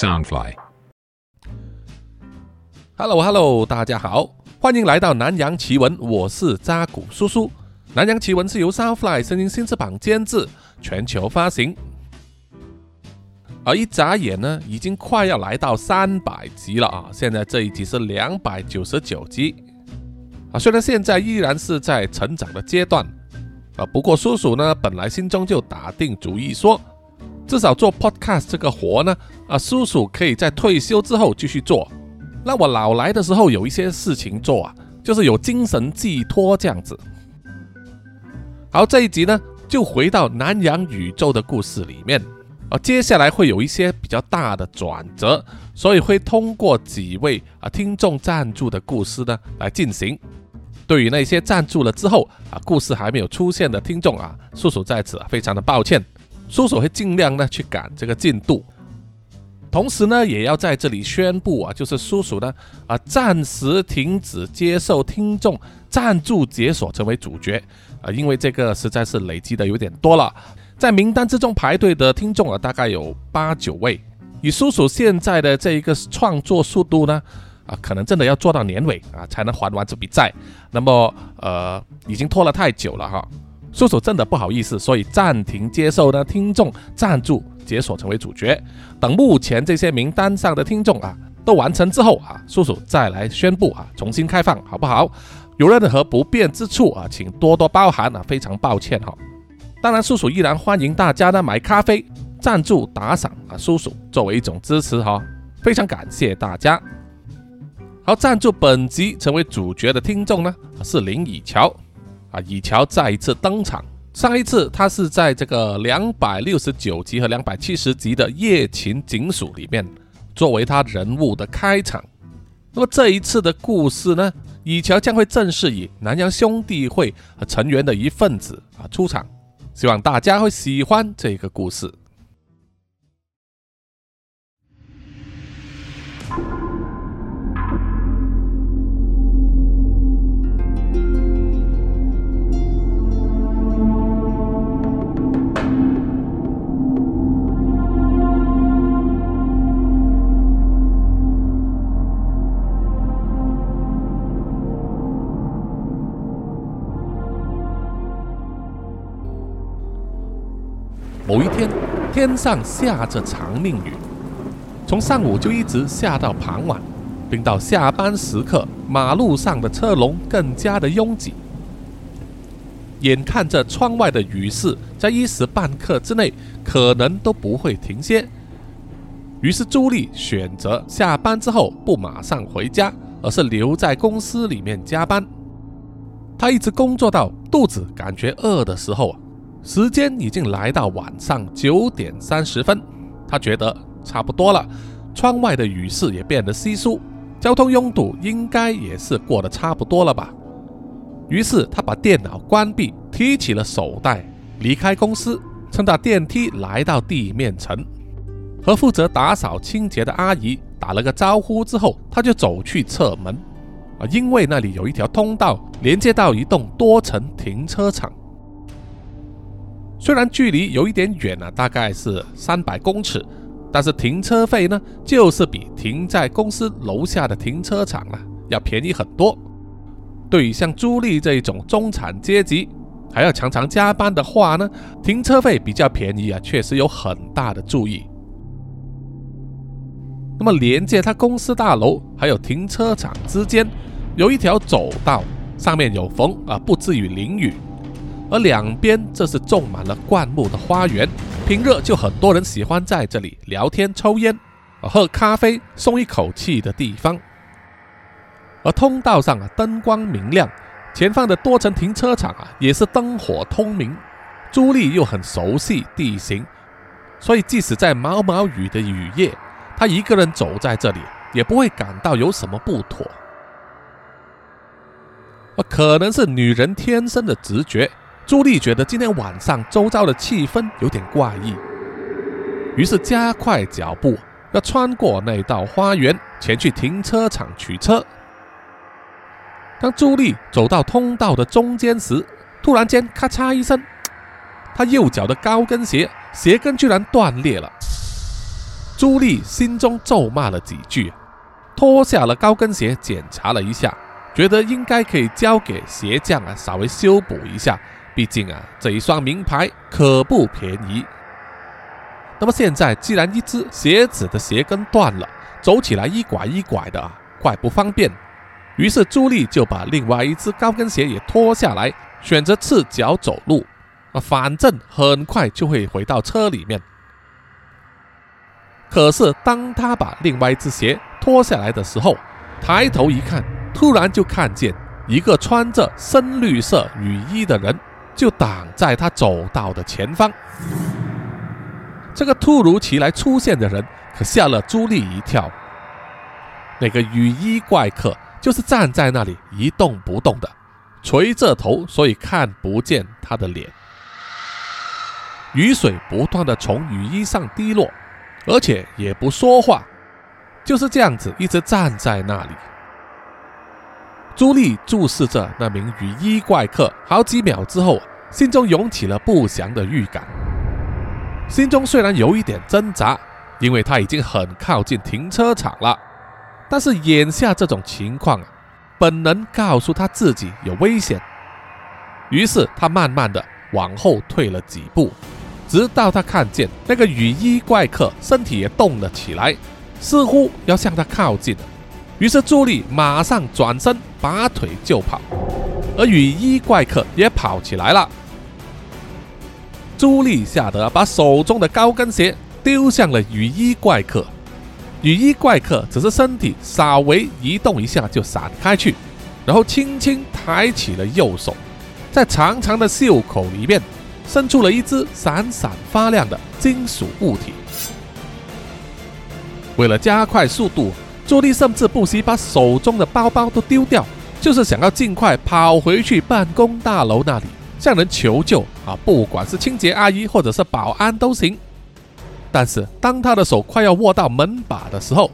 Soundfly。Hello Hello，大家好，欢迎来到南洋奇闻，我是扎古叔叔。南洋奇闻是由 Soundfly 声音新翅膀监制，全球发行。而一眨眼呢，已经快要来到三百集了啊！现在这一集是两百九十九集啊。虽然现在依然是在成长的阶段啊，不过叔叔呢，本来心中就打定主意说，至少做 Podcast 这个活呢，啊，叔叔可以在退休之后继续做。让我老来的时候有一些事情做啊，就是有精神寄托这样子。好，这一集呢，就回到南洋宇宙的故事里面。啊，接下来会有一些比较大的转折，所以会通过几位啊听众赞助的故事呢来进行。对于那些赞助了之后啊故事还没有出现的听众啊，叔叔在此啊非常的抱歉，叔叔会尽量呢去赶这个进度。同时呢，也要在这里宣布啊，就是叔叔呢啊暂时停止接受听众赞助解锁成为主角啊，因为这个实在是累积的有点多了。在名单之中排队的听众啊，大概有八九位。以叔叔现在的这一个创作速度呢，啊，可能真的要做到年尾啊，才能还完这笔债。那么，呃，已经拖了太久了哈，叔叔真的不好意思，所以暂停接受呢听众赞助，解锁成为主角。等目前这些名单上的听众啊都完成之后啊，叔叔再来宣布啊，重新开放，好不好？有任何不便之处啊，请多多包涵啊，非常抱歉哈。当然，叔叔依然欢迎大家呢买咖啡、赞助、打赏啊，叔叔作为一种支持哈，非常感谢大家。好，赞助本集成为主角的听众呢是林以乔啊，以乔再一次登场。上一次他是在这个两百六十九集和两百七十集的夜勤警署里面，作为他人物的开场。那么这一次的故事呢，以乔将会正式以南洋兄弟会成员的一份子啊出场。希望大家会喜欢这个故事。某一天，天上下着长命雨，从上午就一直下到傍晚，并到下班时刻，马路上的车龙更加的拥挤。眼看着窗外的雨势在一时半刻之内可能都不会停歇，于是朱莉选择下班之后不马上回家，而是留在公司里面加班。她一直工作到肚子感觉饿的时候啊。时间已经来到晚上九点三十分，他觉得差不多了。窗外的雨势也变得稀疏，交通拥堵应该也是过得差不多了吧。于是他把电脑关闭，提起了手袋，离开公司，乘搭电梯来到地面层，和负责打扫清洁的阿姨打了个招呼之后，他就走去侧门。啊，因为那里有一条通道连接到一栋多层停车场。虽然距离有一点远啊，大概是三百公尺，但是停车费呢，就是比停在公司楼下的停车场啊要便宜很多。对于像朱莉这一种中产阶级，还要常常加班的话呢，停车费比较便宜啊，确实有很大的注意。那么连接他公司大楼还有停车场之间，有一条走道，上面有缝啊，不至于淋雨。而两边这是种满了灌木的花园，平日就很多人喜欢在这里聊天、抽烟、喝咖啡、松一口气的地方。而通道上啊灯光明亮，前方的多层停车场啊也是灯火通明。朱莉又很熟悉地形，所以即使在毛毛雨的雨夜，她一个人走在这里也不会感到有什么不妥。可能是女人天生的直觉。朱莉觉得今天晚上周遭的气氛有点怪异，于是加快脚步，要穿过那道花园，前去停车场取车。当朱莉走到通道的中间时，突然间咔嚓一声，她右脚的高跟鞋鞋跟居然断裂了。朱莉心中咒骂了几句，脱下了高跟鞋检查了一下，觉得应该可以交给鞋匠啊稍微修补一下，毕竟啊这一双名牌可不便宜。那么现在既然一只鞋子的鞋跟断了，走起来一拐一拐的啊，怪不方便。于是朱莉就把另外一只高跟鞋也脱下来，选择赤脚走路，啊，反正很快就会回到车里面。可是，当他把另外一只鞋脱下来的时候，抬头一看，突然就看见一个穿着深绿色雨衣的人，就挡在他走道的前方。这个突如其来出现的人可吓了朱莉一跳。那个雨衣怪客就是站在那里一动不动的，垂着头，所以看不见他的脸。雨水不断的从雨衣上滴落。而且也不说话，就是这样子一直站在那里。朱莉注视着那名雨衣怪客好几秒之后，心中涌起了不祥的预感。心中虽然有一点挣扎，因为他已经很靠近停车场了，但是眼下这种情况啊，本能告诉他自己有危险。于是他慢慢的往后退了几步。直到他看见那个雨衣怪客身体也动了起来，似乎要向他靠近于是朱莉马上转身拔腿就跑，而雨衣怪客也跑起来了。朱莉吓得把手中的高跟鞋丢向了雨衣怪客，雨衣怪客只是身体稍微移动一下就闪开去，然后轻轻抬起了右手，在长长的袖口里面。伸出了一只闪闪发亮的金属物体。为了加快速度，朱莉甚至不惜把手中的包包都丢掉，就是想要尽快跑回去办公大楼那里向人求救啊！不管是清洁阿姨或者是保安都行。但是当他的手快要握到门把的时候，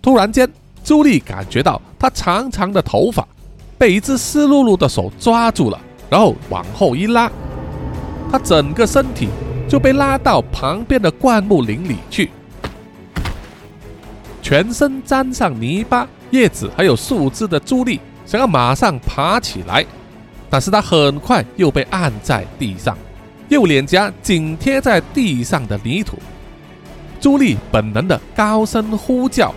突然间，朱莉感觉到她长长的头发被一只湿漉漉的手抓住了，然后往后一拉。她整个身体就被拉到旁边的灌木林里去，全身沾上泥巴、叶子还有树枝的朱莉想要马上爬起来，但是他很快又被按在地上，右脸颊紧贴在地上的泥土。朱莉本能的高声呼叫，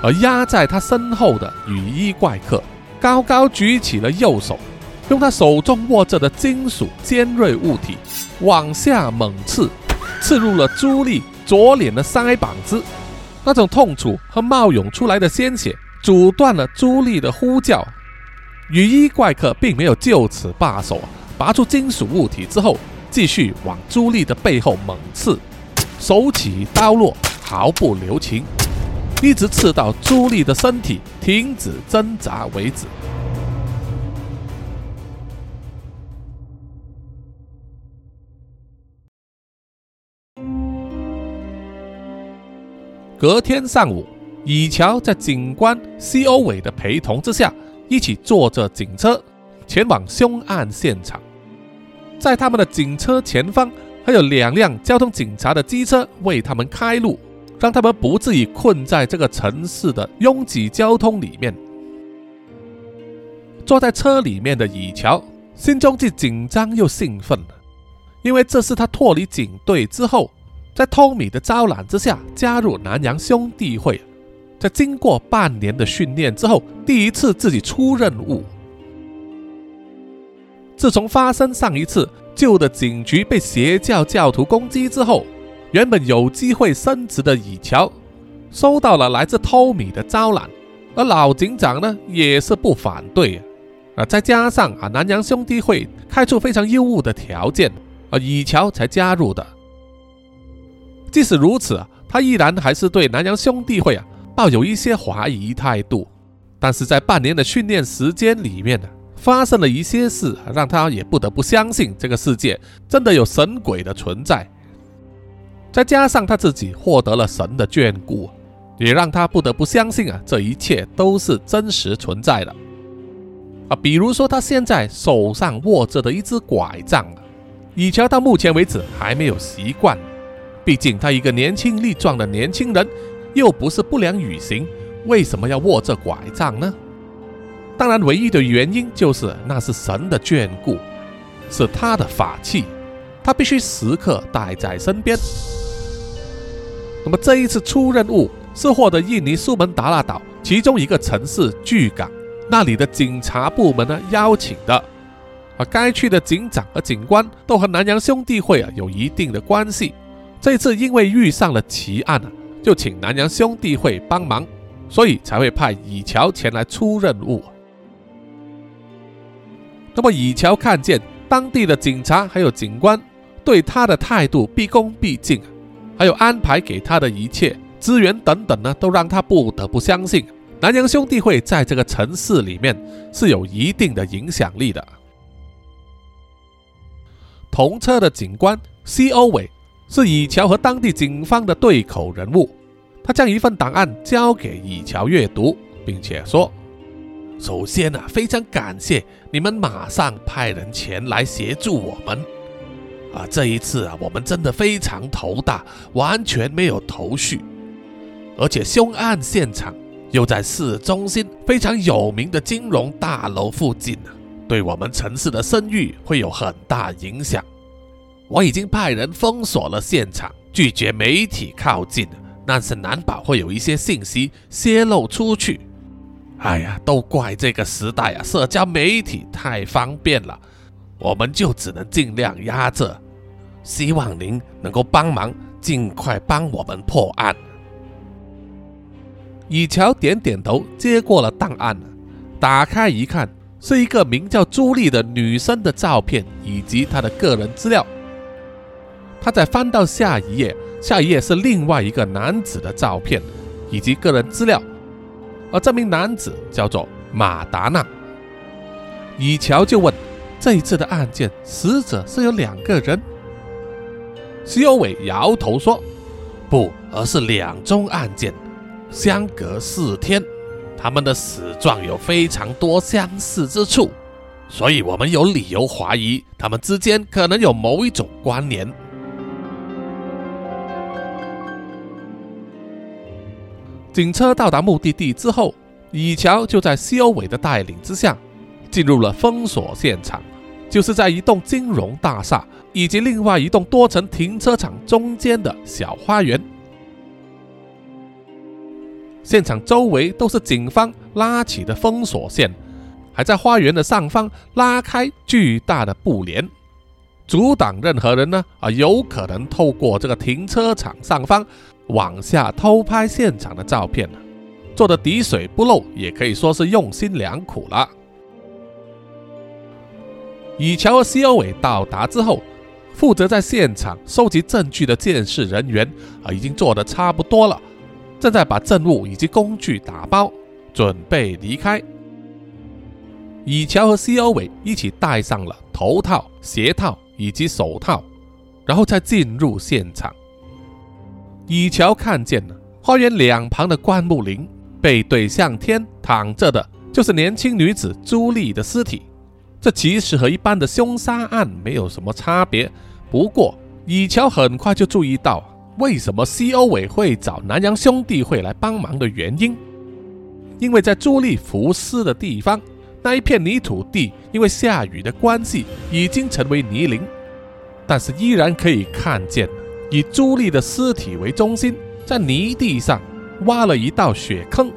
而压在他身后的雨衣怪客高高举起了右手。用他手中握着的金属尖锐物体往下猛刺，刺入了朱莉左脸的腮帮子。那种痛楚和冒涌出来的鲜血阻断了朱莉的呼叫。雨衣怪客并没有就此罢手，拔出金属物体之后，继续往朱莉的背后猛刺，手起刀落，毫不留情，一直刺到朱莉的身体停止挣扎为止。隔天上午，以乔在警官 C.O. 伟的陪同之下，一起坐着警车前往凶案现场。在他们的警车前方，还有两辆交通警察的机车为他们开路，让他们不至于困在这个城市的拥挤交通里面。坐在车里面的以乔心中既紧张又兴奋，因为这是他脱离警队之后。在托米的招揽之下，加入南洋兄弟会，在经过半年的训练之后，第一次自己出任务。自从发生上一次旧的警局被邪教教徒攻击之后，原本有机会升职的以乔，收到了来自托米的招揽，而老警长呢也是不反对啊，再加上啊南洋兄弟会开出非常优渥的条件，啊以乔才加入的。即使如此啊，他依然还是对南洋兄弟会啊抱有一些怀疑态度。但是在半年的训练时间里面呢，发生了一些事，让他也不得不相信这个世界真的有神鬼的存在。再加上他自己获得了神的眷顾，也让他不得不相信啊，这一切都是真实存在的。啊，比如说他现在手上握着的一只拐杖，以乔到目前为止还没有习惯。毕竟他一个年轻力壮的年轻人，又不是不良于行，为什么要握着拐杖呢？当然，唯一的原因就是那是神的眷顾，是他的法器，他必须时刻带在身边。那么这一次出任务是获得印尼苏门答腊岛其中一个城市巨港那里的警察部门呢邀请的，而，该区的警长和警官都和南洋兄弟会啊有一定的关系。这次因为遇上了奇案啊，就请南洋兄弟会帮忙，所以才会派以乔前来出任务。那么以乔看见当地的警察还有警官对他的态度毕恭毕敬，还有安排给他的一切资源等等呢，都让他不得不相信南洋兄弟会在这个城市里面是有一定的影响力的。同车的警官 C.O. 伟是以乔和当地警方的对口人物，他将一份档案交给以乔阅读，并且说。首先呢，非常感谢你们马上派人前来协助我们。啊，这一次啊，我们真的非常头大，完全没有头绪。而且凶案现场又在市中心非常有名的金融大楼附近啊，对我们城市的声誉会有很大影响。我已经派人封锁了现场，拒绝媒体靠近，但是难保会有一些信息泄露出去。哎呀，都怪这个时代啊，社交媒体太方便了，我们就只能尽量压着。希望您能够帮忙，尽快帮我们破案。以乔点点头，接过了档案，打开一看，是一个名叫朱莉的女生的照片以及她的个人资料。他再翻到下一页，下一页是另外一个男子的照片以及个人资料。而这名男子叫做马达纳。以乔就问：“这一次的案件，死者是有两个人？”西欧伟摇头说：“不，而是两宗案件，相隔四天，他们的死状有非常多相似之处，所以我们有理由怀疑他们之间可能有某一种关联。”警车到达目的地之后，以乔就在西欧伟的带领之下，进入了封锁现场，就是在一栋金融大厦以及另外一栋多层停车场中间的小花园。现场周围都是警方拉起的封锁线，还在花园的上方拉开巨大的布帘，阻挡任何人呢啊有可能透过这个停车场上方。往下偷拍现场的照片做的滴水不漏，也可以说是用心良苦了。以乔和西欧伟到达之后，负责在现场收集证据的监视人员啊，已经做得差不多了，正在把证物以及工具打包，准备离开。以乔和西欧伟一起戴上了头套、鞋套以及手套，然后再进入现场。以乔看见了花园两旁的灌木林，背对向天躺着的，就是年轻女子朱莉的尸体。这其实和一般的凶杀案没有什么差别。不过，以乔很快就注意到，为什么西欧委会找南洋兄弟会来帮忙的原因。因为在朱莉浮尸的地方，那一片泥土地因为下雨的关系已经成为泥泞，但是依然可以看见。以朱莉的尸体为中心，在泥地上挖了一道血坑，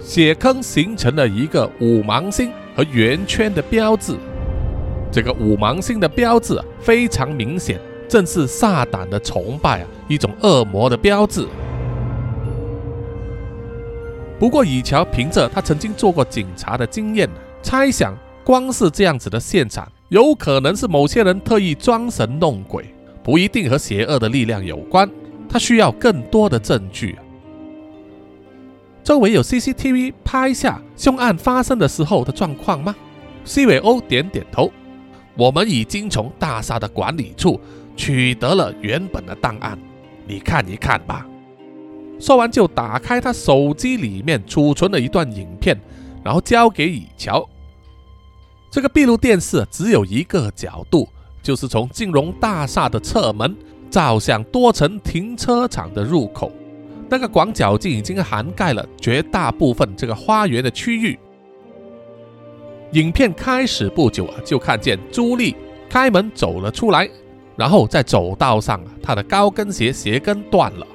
血坑形成了一个五芒星和圆圈的标志。这个五芒星的标志非常明显，正是撒旦的崇拜啊，一种恶魔的标志。不过，以乔凭着他曾经做过警察的经验，猜想光是这样子的现场，有可能是某些人特意装神弄鬼。不一定和邪恶的力量有关，他需要更多的证据。周围有 CCTV 拍下凶案发生的时候的状况吗？西韦欧点点头。我们已经从大厦的管理处取得了原本的档案，你看一看吧。说完就打开他手机里面储存的一段影片，然后交给以乔。这个闭路电视只有一个角度。就是从金融大厦的侧门照向多层停车场的入口。那个广角镜已经涵盖了绝大部分这个花园的区域。影片开始不久啊，就看见朱莉开门走了出来，然后在走道上啊，她的高跟鞋鞋跟断了。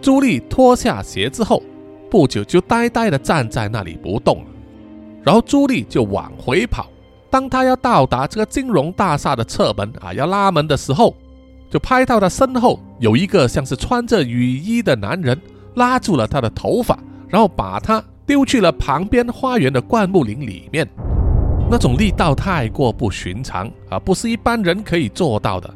朱莉脱下鞋之后，不久就呆呆地站在那里不动了。然后朱莉就往回跑。当他要到达这个金融大厦的侧门啊，要拉门的时候，就拍到他身后有一个像是穿着雨衣的男人拉住了他的头发，然后把他丢去了旁边花园的灌木林里面。那种力道太过不寻常啊，不是一般人可以做到的。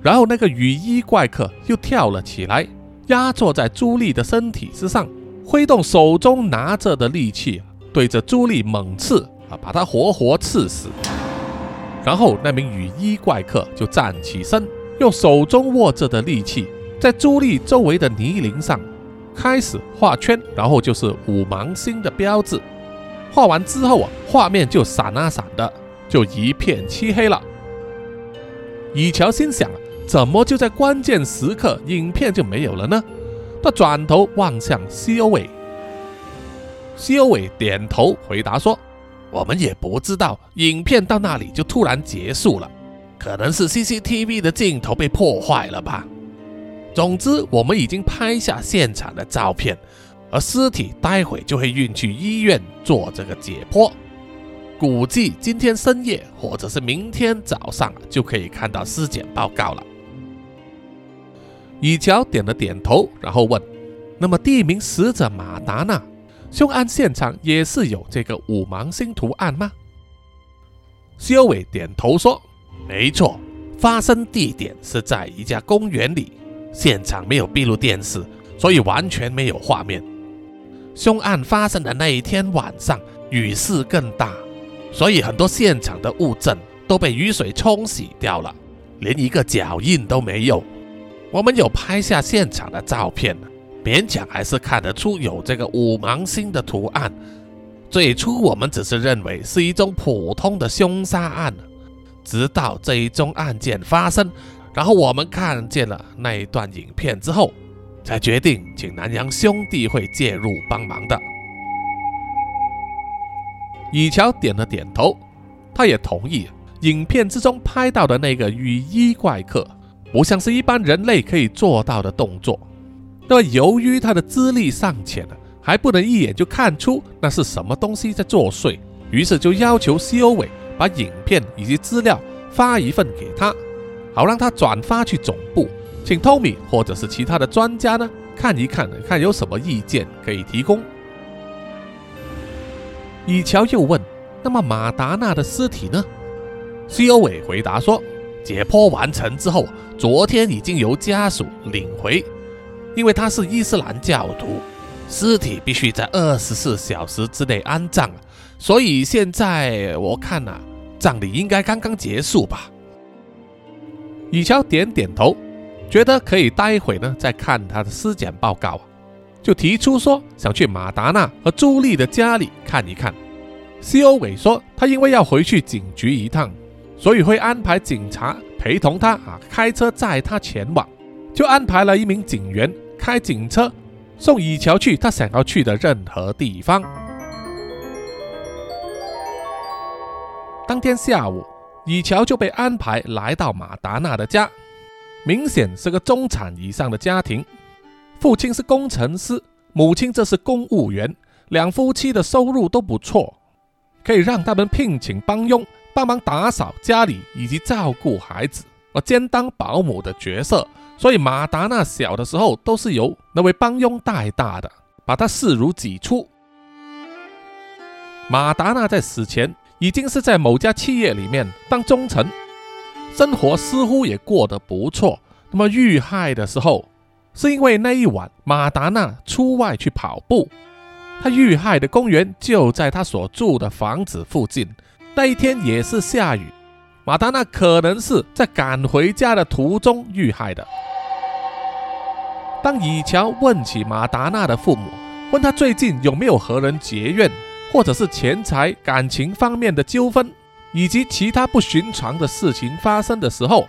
然后那个雨衣怪客又跳了起来，压坐在朱莉的身体之上，挥动手中拿着的利器，对着朱莉猛刺啊，把他活活刺死。然后那名雨衣怪客就站起身，用手中握着的利器在朱莉周围的泥泞上开始画圈，然后就是五芒星的标志。画完之后啊，画面就闪啊闪的，就一片漆黑了。以乔心想，怎么就在关键时刻，影片就没有了呢？他转头望向西欧伟，西欧伟点头回答说：“我们也不知道，影片到那里就突然结束了，可能是 CCTV 的镜头被破坏了吧。总之，我们已经拍下现场的照片。”而尸体待会就会运去医院做这个解剖，估计今天深夜或者是明天早上就可以看到尸检报告了。以乔点了点头，然后问：“那么第一名死者马达纳凶案现场也是有这个五芒星图案吗？”修伟点头说：“没错，发生地点是在一家公园里，现场没有闭路电视，所以完全没有画面。”凶案发生的那一天晚上，雨势更大，所以很多现场的物证都被雨水冲洗掉了，连一个脚印都没有。我们有拍下现场的照片，勉强还是看得出有这个五芒星的图案。最初我们只是认为是一宗普通的凶杀案，直到这一宗案件发生，然后我们看见了那一段影片之后。才决定请南洋兄弟会介入帮忙的。以乔点了点头，他也同意。影片之中拍到的那个雨衣怪客，不像是一般人类可以做到的动作。那么，由于他的资历尚浅呢还不能一眼就看出那是什么东西在作祟，于是就要求西欧伟把影片以及资料发一份给他，好让他转发去总部。请 Tommy 或者是其他的专家呢看一看，看有什么意见可以提供。以乔又问：“那么马达纳的尸体呢？”西欧伟回答说：“解剖完成之后，昨天已经由家属领回，因为他是伊斯兰教徒，尸体必须在二十四小时之内安葬，所以现在我看呐，葬礼应该刚刚结束吧。”以乔点点头。觉得可以待会呢再看他的尸检报告，就提出说想去马达纳和朱莉的家里看一看。西欧伟说他因为要回去警局一趟，所以会安排警察陪同他啊，开车载他前往，就安排了一名警员开警车送以乔去他想要去的任何地方。当天下午，以乔就被安排来到马达纳的家。明显是个中产以上的家庭，父亲是工程师，母亲则是公务员，两夫妻的收入都不错，可以让他们聘请帮佣帮忙打扫家里以及照顾孩子，而兼当保姆的角色。所以马达纳小的时候都是由那位帮佣带大的，把他视如己出。马达纳在死前已经是在某家企业里面当中层。生活似乎也过得不错。那么遇害的时候，是因为那一晚马达纳出外去跑步，他遇害的公园就在他所住的房子附近。那一天也是下雨，马达纳可能是在赶回家的途中遇害的。当以乔问起马达纳的父母，问他最近有没有和人结怨，或者是钱财、感情方面的纠纷。以及其他不寻常的事情发生的时候，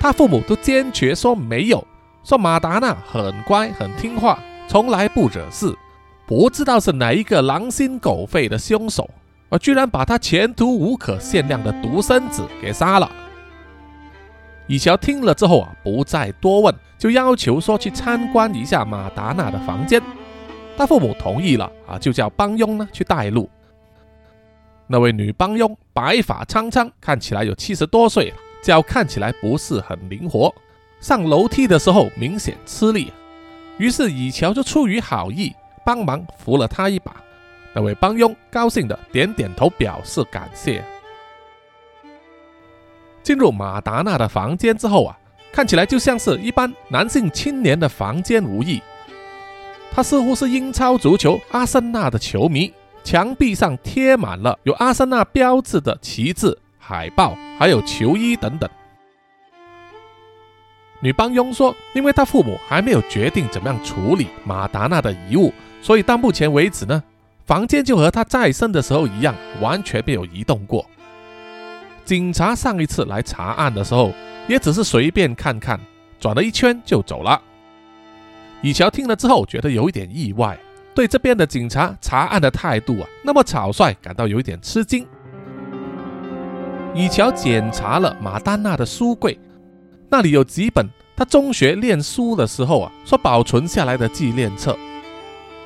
他父母都坚决说没有，说马达娜很乖很听话，从来不惹事。不知道是哪一个狼心狗肺的凶手，而居然把他前途无可限量的独生子给杀了。以乔听了之后啊，不再多问，就要求说去参观一下马达纳的房间。他父母同意了啊，就叫帮佣呢去带路。那位女帮佣白发苍苍，看起来有七十多岁了，脚看起来不是很灵活，上楼梯的时候明显吃力。于是以乔就出于好意帮忙扶了她一把。那位帮佣高兴的点点头，表示感谢。进入马达纳的房间之后啊，看起来就像是一般男性青年的房间无异。他似乎是英超足球阿森纳的球迷，墙壁上贴满了有阿森纳标志的旗帜、海报，还有球衣等等。女帮佣说，因为他父母还没有决定怎么样处理马达纳的遗物，所以到目前为止呢，房间就和他再生的时候一样，完全没有移动过。警察上一次来查案的时候，也只是随便看看，转了一圈就走了。以乔听了之后，觉得有一点意外，对这边的警察查案的态度啊，那么草率，感到有一点吃惊。以乔检查了马丹娜的书柜，那里有几本他中学念书的时候啊所保存下来的纪念册。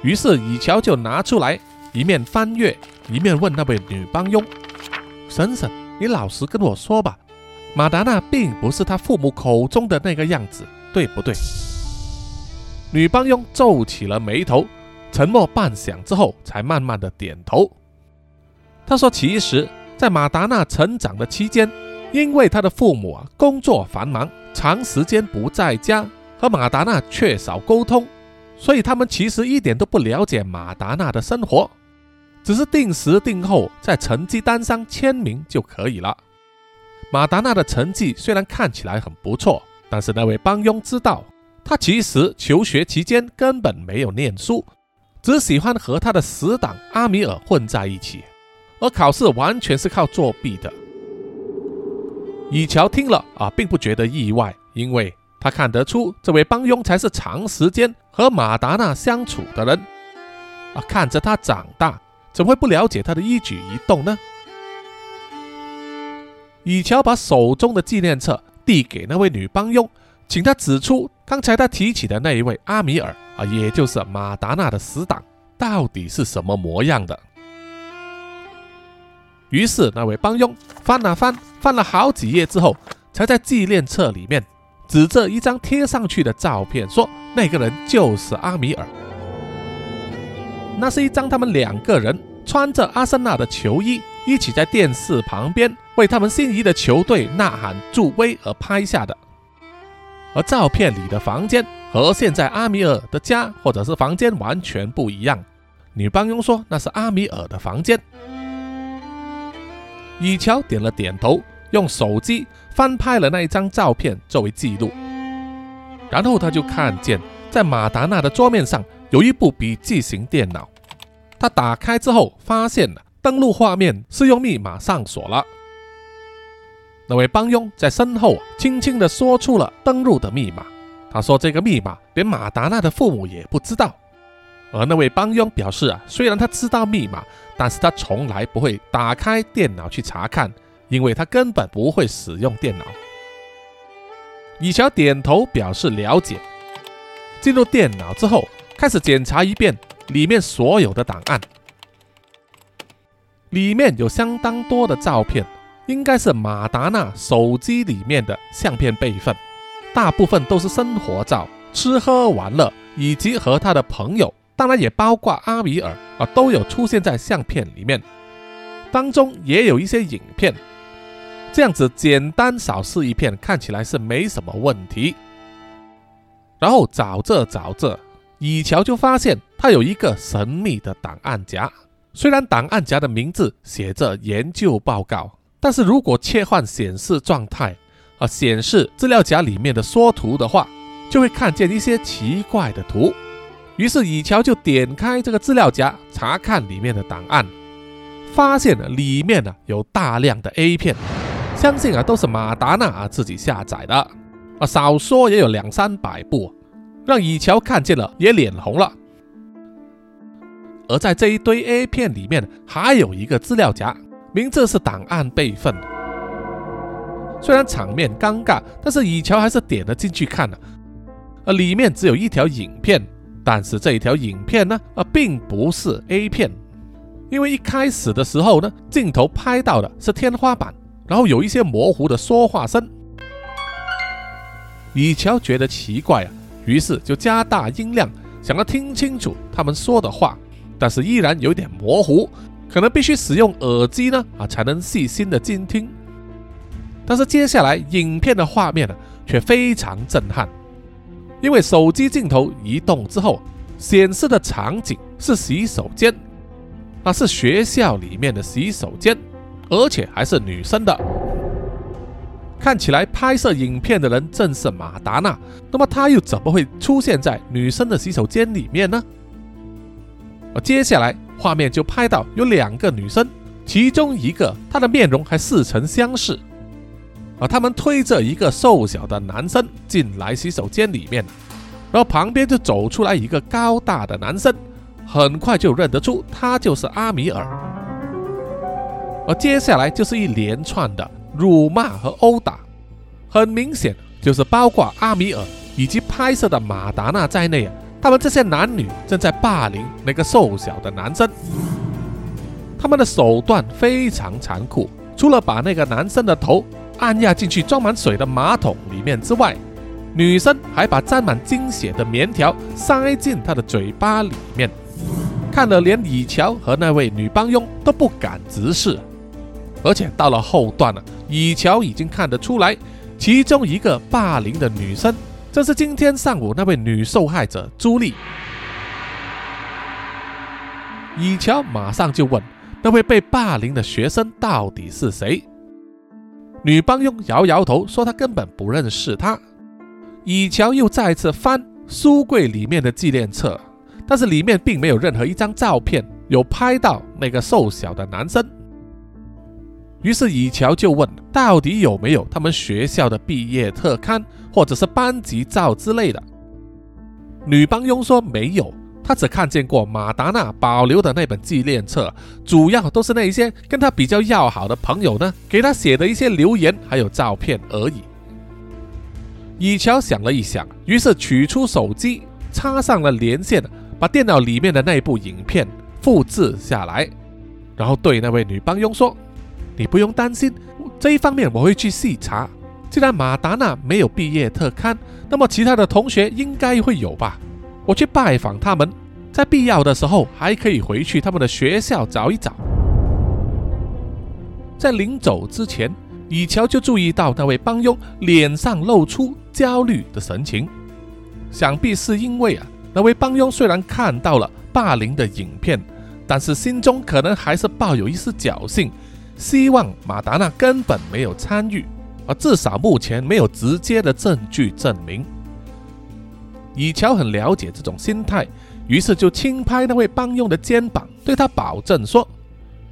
于是以乔就拿出来，一面翻阅，一面问那位女帮佣：“婶婶。”你老实跟我说吧，马达娜并不是他父母口中的那个样子，对不对？女帮佣皱起了眉头，沉默半晌之后，才慢慢的点头。他说：“其实，在马达娜成长的期间，因为他的父母啊工作繁忙，长时间不在家，和马达娜缺少沟通，所以他们其实一点都不了解马达娜的生活。”只是定时定候在成绩单上签名就可以了。马达纳的成绩虽然看起来很不错，但是那位帮佣知道，他其实求学期间根本没有念书，只喜欢和他的死党阿米尔混在一起，而考试完全是靠作弊的。以乔听了啊，并不觉得意外，因为他看得出这位帮佣才是长时间和马达纳相处的人啊，看着他长大。怎会不了解他的一举一动呢？以乔把手中的纪念册递给那位女帮佣，请他指出刚才他提起的那一位阿米尔啊，也就是马达纳的死党，到底是什么模样的。于是那位帮佣翻了翻，翻了好几页之后，才在纪念册里面指着一张贴上去的照片说：“那个人就是阿米尔。”那是一张他们两个人穿着阿森纳的球衣，一起在电视旁边为他们心仪的球队呐喊助威而拍下的。而照片里的房间和现在阿米尔的家或者是房间完全不一样。女帮佣说那是阿米尔的房间。以乔点了点头，用手机翻拍了那一张照片作为记录。然后他就看见在马达纳的桌面上。有一部笔记型电脑，他打开之后发现登录画面是用密码上锁了。那位帮佣在身后轻轻地说出了登录的密码。他说这个密码连马达纳的父母也不知道。而那位帮佣表示啊，虽然他知道密码，但是他从来不会打开电脑去查看，因为他根本不会使用电脑。以乔点头表示了解。进入电脑之后。开始检查一遍里面所有的档案，里面有相当多的照片，应该是马达纳手机里面的相片备份，大部分都是生活照、吃喝玩乐以及和他的朋友，当然也包括阿米尔啊，都有出现在相片里面，当中也有一些影片，这样子简单扫视一片，看起来是没什么问题。然后找着找着。以乔就发现，他有一个神秘的档案夹。虽然档案夹的名字写着研究报告，但是如果切换显示状态，啊，显示资料夹里面的缩图的话，就会看见一些奇怪的图。于是以乔就点开这个资料夹，查看里面的档案，发现了里面呢有大量的 A 片，相信啊都是马达纳啊自己下载的。啊，少说也有两三百部，让以乔看见了也脸红了。而在这一堆 A 片里面，还有一个资料夹，名字是档案备份。虽然场面尴尬，但是以乔还是点了进去看了。而里面只有一条影片，但是这一条影片呢，啊，并不是 A 片，因为一开始的时候呢，镜头拍到的是天花板，然后有一些模糊的说话声。以乔觉得奇怪啊，于是就加大音量，想要听清楚他们说的话，但是依然有点模糊，可能必须使用耳机呢，啊，才能细心的监听。但是接下来影片的画面呢，却非常震撼，因为手机镜头移动之后，显示的场景是洗手间，那是学校里面的洗手间，而且还是女生的。看起来拍摄影片的人正是马达娜，那么她又怎么会出现在女生的洗手间里面呢？而接下来画面就拍到有两个女生，其中一个她的面容还似曾相识。而他们推着一个瘦小的男生进来洗手间里面，然后旁边就走出来一个高大的男生，很快就认得出他就是阿米尔。而接下来就是一连串的辱骂和殴打，很明显就是包括阿米尔以及拍摄的马达娜在内，他们这些男女正在霸凌那个瘦小的男生。他们的手段非常残酷，除了把那个男生的头。按压进去装满水的马桶里面之外，女生还把沾满精血的棉条塞进他的嘴巴里面，看了连李乔和那位女帮佣都不敢直视。而且到了后段了，以乔已经看得出来，其中一个霸凌的女生正是今天上午那位女受害者朱莉。以乔马上就问那位被霸凌的学生到底是谁。女帮佣摇摇头，说她根本不认识他。以乔又再次翻书柜里面的纪念册，但是里面并没有任何一张照片有拍到那个瘦小的男生。于是以乔就问，到底有没有他们学校的毕业特刊或者是班级照之类的？女帮佣说没有。他只看见过马达娜保留的那本纪念册，主要都是那一些跟他比较要好的朋友呢给他写的一些留言，还有照片而已。以乔想了一想，于是取出手机，插上了连线，把电脑里面的那部影片复制下来，然后对那位女帮佣说：“你不用担心，这一方面我会去细查。既然马达娜没有毕业特刊，那么其他的同学应该会有吧。”我去拜访他们，在必要的时候还可以回去他们的学校找一找。在临走之前，以乔就注意到那位帮佣脸上露出焦虑的神情，想必是因为啊，那位帮佣虽然看到了霸凌的影片，但是心中可能还是抱有一丝侥幸，希望马达娜根本没有参与，而至少目前没有直接的证据证明。以乔很了解这种心态，于是就轻拍那位帮佣的肩膀，对他保证说：“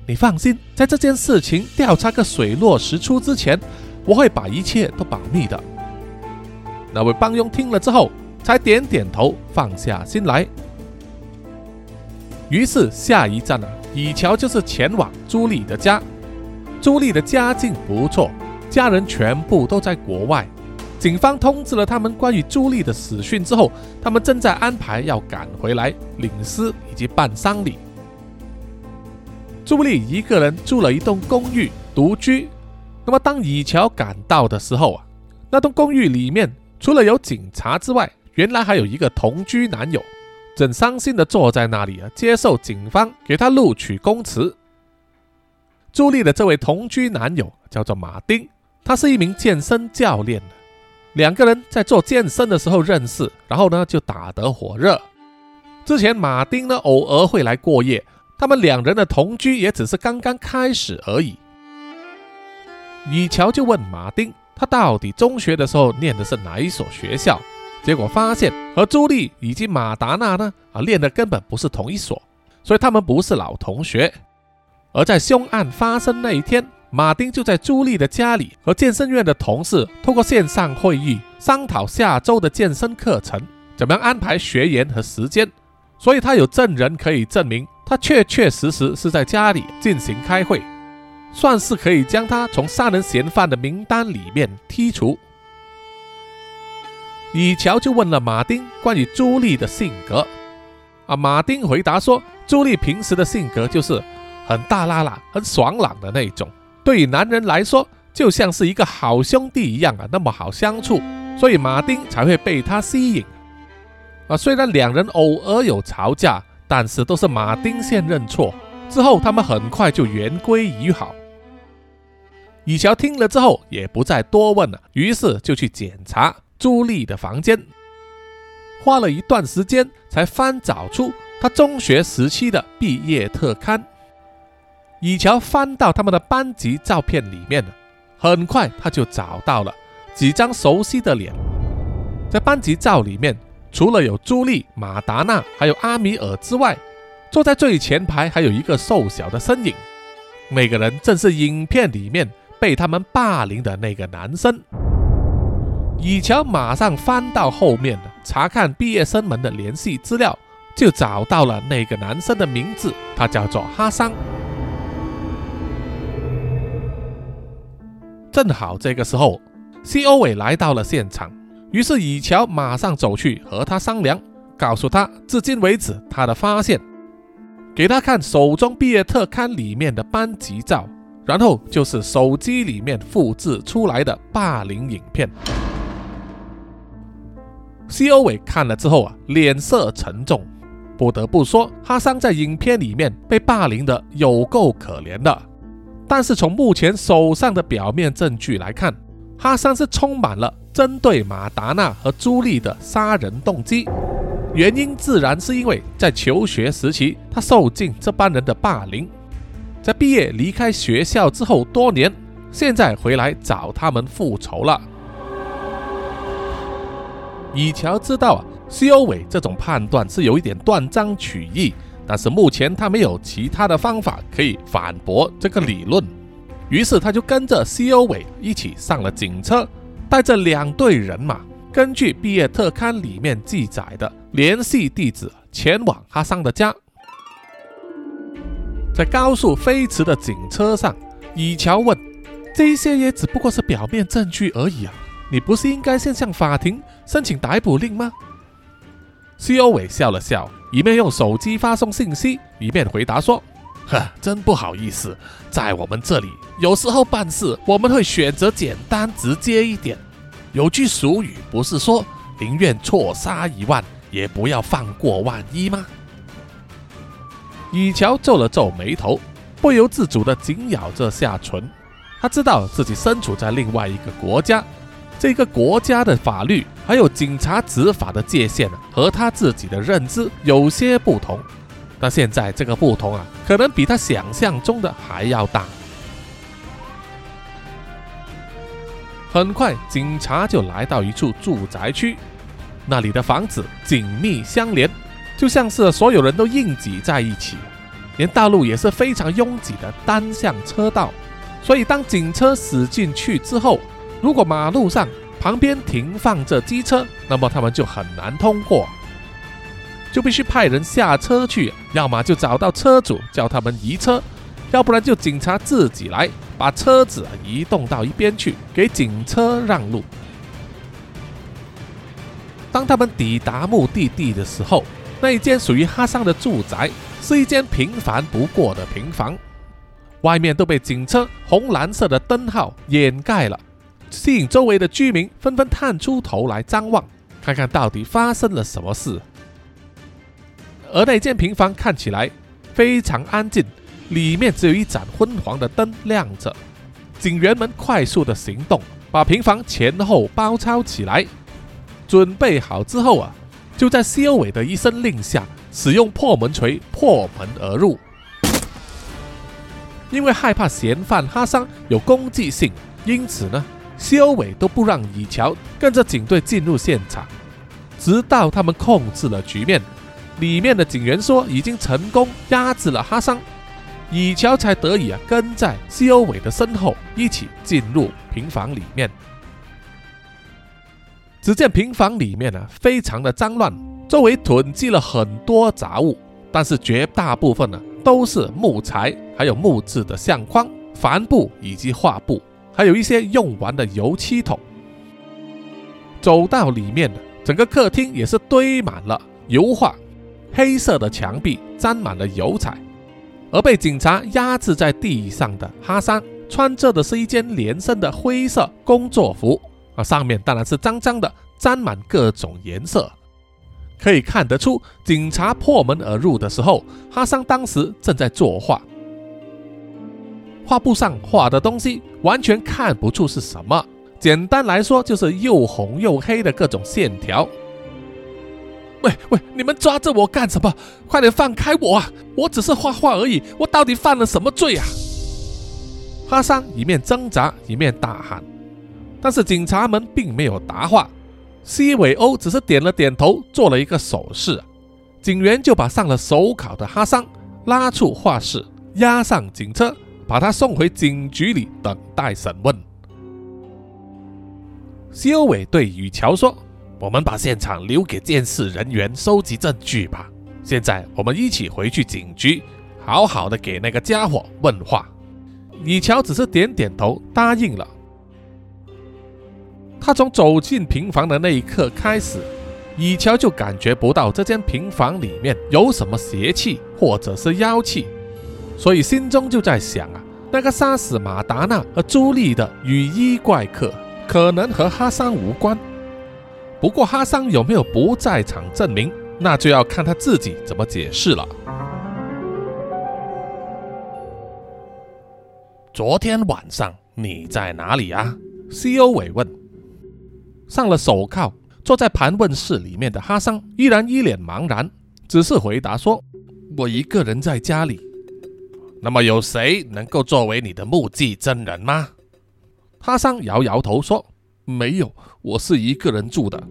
你放心，在这件事情调查个水落石出之前，我会把一切都保密的。”那位帮佣听了之后，才点点头，放下心来。于是下一站呢，以乔就是前往朱莉的家。朱莉的家境不错，家人全部都在国外。警方通知了他们关于朱莉的死讯之后，他们正在安排要赶回来领尸以及办丧礼。朱莉一个人住了一栋公寓独居。那么当以乔赶到的时候啊，那栋公寓里面除了有警察之外，原来还有一个同居男友，正伤心的坐在那里啊，接受警方给他录取供词。朱莉的这位同居男友叫做马丁，他是一名健身教练。两个人在做健身的时候认识，然后呢就打得火热。之前马丁呢偶尔会来过夜，他们两人的同居也只是刚刚开始而已。以乔就问马丁，他到底中学的时候念的是哪一所学校？结果发现和朱莉以及马达娜呢啊念的根本不是同一所，所以他们不是老同学。而在凶案发生那一天，马丁就在朱莉的家里和健身院的同事通过线上会议商讨下周的健身课程，怎么样安排学员和时间。所以他有证人可以证明，他确确实实是在家里进行开会，算是可以将他从杀人嫌犯的名单里面剔除。以乔就问了马丁关于朱莉的性格，啊，马丁回答说，朱莉平时的性格就是很大拉拉、很爽朗的那种，对于男人来说就像是一个好兄弟一样啊，那么好相处，所以马丁才会被他吸引。啊，虽然两人偶尔有吵架，但是都是马丁先认错，之后他们很快就言归于好。以乔听了之后也不再多问了，于是就去检查。朱莉的房间，花了一段时间才翻找出他中学时期的毕业特刊。以乔翻到他们的班级照片里面很快他就找到了几张熟悉的脸。在班级照里面，除了有朱莉、马达娜还有阿米尔之外，坐在最前排还有一个瘦小的身影，那个人正是影片里面被他们霸凌的那个男生。以乔马上翻到后面查看毕业生们的联系资料，就找到了那个男生的名字，他叫做哈桑。正好这个时候，C O 伟来到了现场，于是以乔马上走去和他商量，告诉他至今为止他的发现，给他看手中毕业特刊里面的班级照，然后就是手机里面复制出来的霸凌影片。C.O. 伟看了之后啊，脸色沉重。不得不说，哈桑在影片里面被霸凌的有够可怜的。但是从目前手上的表面证据来看，哈桑是充满了针对马达纳和朱莉的杀人动机。原因自然是因为在求学时期，他受尽这帮人的霸凌。在毕业离开学校之后多年，现在回来找他们复仇了。以乔知道啊，C.O. 伟这种判断是有一点断章取义，但是目前他没有其他的方法可以反驳这个理论，于是他就跟着 C.O. 伟一起上了警车，带着两队人马，根据毕业特刊里面记载的联系地址前往哈桑的家。在高速飞驰的警车上，以乔问：“这些也只不过是表面证据而已啊。”你不是应该先向法庭申请逮捕令吗？C.O. 伟笑了笑，一面用手机发送信息，一面回答说：“呵，真不好意思，在我们这里，有时候办事我们会选择简单直接一点。有句俗语不是说宁愿错杀一万，也不要放过万一吗？”以乔皱了皱眉头，不由自主地紧咬着下唇。他知道自己身处在另外一个国家。这个国家的法律还有警察执法的界限啊，和他自己的认知有些不同。但现在这个不同啊，可能比他想象中的还要大。很快，警察就来到一处住宅区，那里的房子紧密相连，就像是所有人都硬挤在一起，连道路也是非常拥挤的单向车道。所以，当警车驶进去之后，如果马路上旁边停放着机车，那么他们就很难通过，就必须派人下车去，要么就找到车主叫他们移车，要不然就警察自己来把车子移动到一边去，给警车让路。当他们抵达目的地的时候，那一间属于哈桑的住宅是一间平凡不过的平房，外面都被警车红蓝色的灯号掩盖了。吸引周围的居民纷纷探出头来张望，看看到底发生了什么事。而那间平房看起来非常安静，里面只有一盏昏黄的灯亮着。警员们快速的行动，把平房前后包抄起来。准备好之后啊，就在修伟的一声令下，使用破门锤破门而入。因为害怕嫌犯哈桑有攻击性，因此呢。修伟都不让以乔跟着警队进入现场，直到他们控制了局面。里面的警员说已经成功压制了哈桑，以乔才得以啊跟在西欧伟的身后，一起进入平房里面。只见平房里面呢，非常的脏乱，周围囤积了很多杂物，但是绝大部分呢都是木材，还有木质的相框、帆布以及画布，还有一些用完的油漆桶。走到里面，整个客厅也是堆满了油画，黑色的墙壁沾满了油彩，而被警察压制在地上的哈桑，穿着的是一件连身的灰色工作服。啊上面当然是脏脏的，沾满各种颜色。可以看得出，警察破门而入的时候，哈桑当时正在作画。画布上画的东西完全看不出是什么，简单来说就是又红又黑的各种线条。喂喂，你们抓着我干什么？快点放开我啊！我只是画画而已，我到底犯了什么罪啊？哈桑一面挣扎，一面大喊。但是警察们并没有答话，西尾欧只是点了点头，做了一个手势，警员就把上了手铐的哈桑拉出画室，押上警车，把他送回警局里等待审问。肖伟对雨乔说：“我们把现场留给监视人员收集证据吧。现在我们一起回去警局，好好的给那个家伙问话。”雨乔只是点点头，答应了。他从走进平房的那一刻开始，雨乔就感觉不到这间平房里面有什么邪气或者是妖气，所以心中就在想啊，那个杀死马达纳和朱莉的雨衣怪客可能和哈桑无关。不过哈桑有没有不在场证明，那就要看他自己怎么解释了。昨天晚上你在哪里啊？C.O. 伟问。上了手铐，坐在盘问室里面的哈桑依然一脸茫然，只是回答说：“我一个人在家里。”那么有谁能够作为你的目击证人吗？哈桑摇摇头说：“没有，我是一个人住的。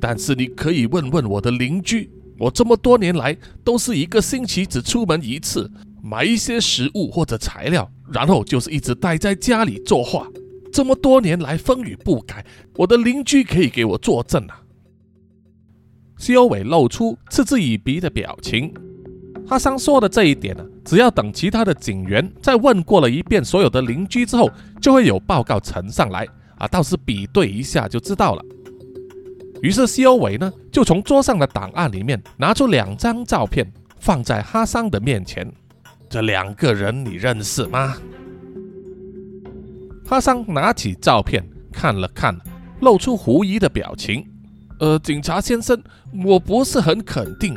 但是你可以问问我的邻居，我这么多年来都是一个星期只出门一次，买一些食物或者材料，然后就是一直待在家里作画。”这么多年来风雨不改，我的邻居可以给我作证啊！西欧伟露出嗤之以鼻的表情。哈桑说的这一点呢，只要等其他的警员再问过了一遍所有的邻居之后，就会有报告呈上来啊，到时比对一下就知道了。于是西欧伟呢，就从桌上的档案里面拿出两张照片，放在哈桑的面前。这两个人你认识吗？哈桑拿起照片看了看，露出狐疑的表情。呃，警察先生，我不是很肯定。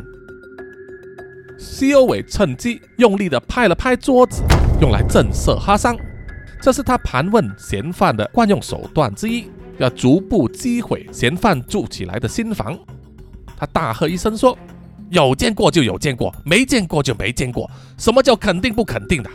西欧伟趁机用力地拍了拍桌子，用来震慑哈桑。这是他盘问嫌犯的惯用手段之一，要逐步击毁嫌犯住起来的新房。他大喝一声说：“有见过就有见过，没见过就没见过。什么叫肯定不肯定的？”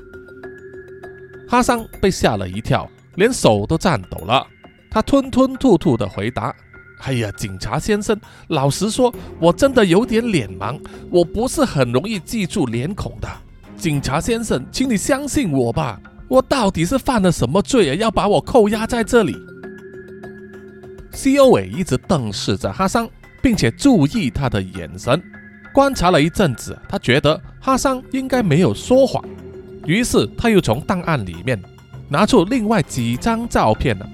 哈桑被吓了一跳。连手都颤抖了，他吞吞吐吐地回答：“哎呀，警察先生，老实说，我真的有点脸盲，我不是很容易记住脸孔的。警察先生，请你相信我吧，我到底是犯了什么罪啊？要把我扣押在这里？”C.O. 伟一直瞪视着哈桑，并且注意他的眼神，观察了一阵子，他觉得哈桑应该没有说谎，于是他又从档案里面。拿出另外几张照片了，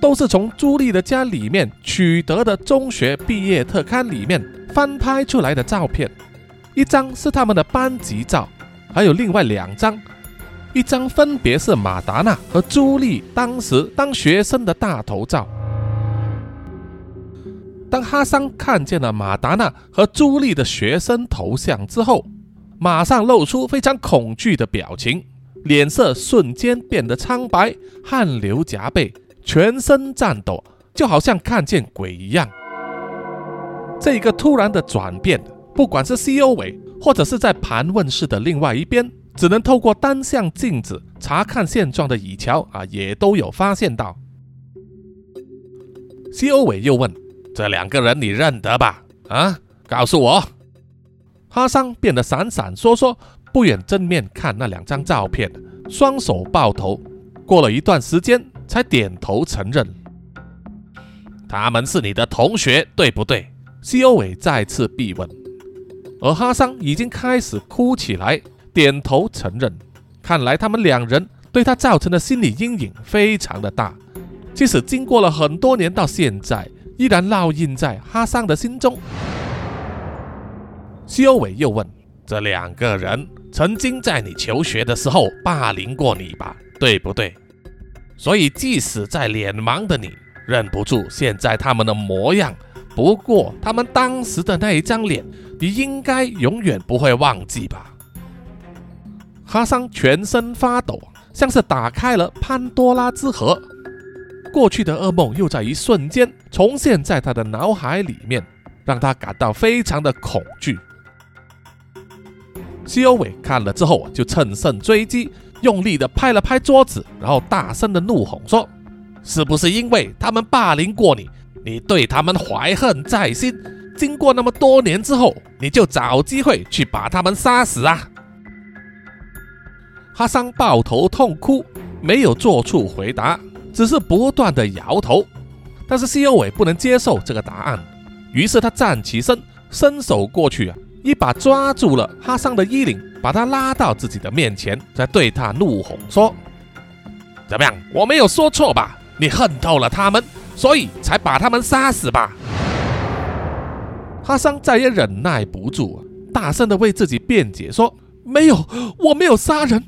都是从朱莉的家里面取得的中学毕业特刊里面翻拍出来的照片。一张是他们的班级照，还有另外两张，一张分别是马达娜和朱莉当时当学生的大头照。当哈桑看见了马达娜和朱莉的学生头像之后，马上露出非常恐惧的表情。脸色瞬间变得苍白，汗流浃背，全身颤抖，就好像看见鬼一样。这一个突然的转变，不管是 C.O. 伟，或者是在盘问室的另外一边，只能透过单向镜子查看现状的以乔啊，也都有发现到。C.O. 伟又问：“这两个人你认得吧？”啊，告诉我。哈桑变得闪闪烁烁。不远正面看那两张照片，双手抱头，过了一段时间才点头承认。他们是你的同学，对不对？西欧伟再次逼问，而哈桑已经开始哭起来，点头承认。看来他们两人对他造成的心理阴影非常的大，即使经过了很多年，到现在依然烙印在哈桑的心中。西欧伟又问：“这两个人曾经在你求学的时候霸凌过你吧？对不对？所以即使在脸盲的你认不住现在他们的模样。”不过，他们当时的那一张脸，你应该永远不会忘记吧？哈桑全身发抖，像是打开了潘多拉之盒，过去的噩梦又在一瞬间重现在他的脑海里面，让他感到非常的恐惧。西欧伟看了之后，就乘胜追击，用力的拍了拍桌子，然后大声的怒吼说：“是不是因为他们霸凌过你？”你对他们怀恨在心，经过那么多年之后，你就找机会去把他们杀死啊！哈桑抱头痛哭，没有做出回答，只是不断的摇头。但是西欧伟不能接受这个答案，于是他站起身，伸手过去啊，一把抓住了哈桑的衣领，把他拉到自己的面前，再对他怒吼说：“怎么样？我没有说错吧？你恨透了他们。”所以才把他们杀死吧。哈桑再也忍耐不住，大声的为自己辩解说：“没有，我没有杀人。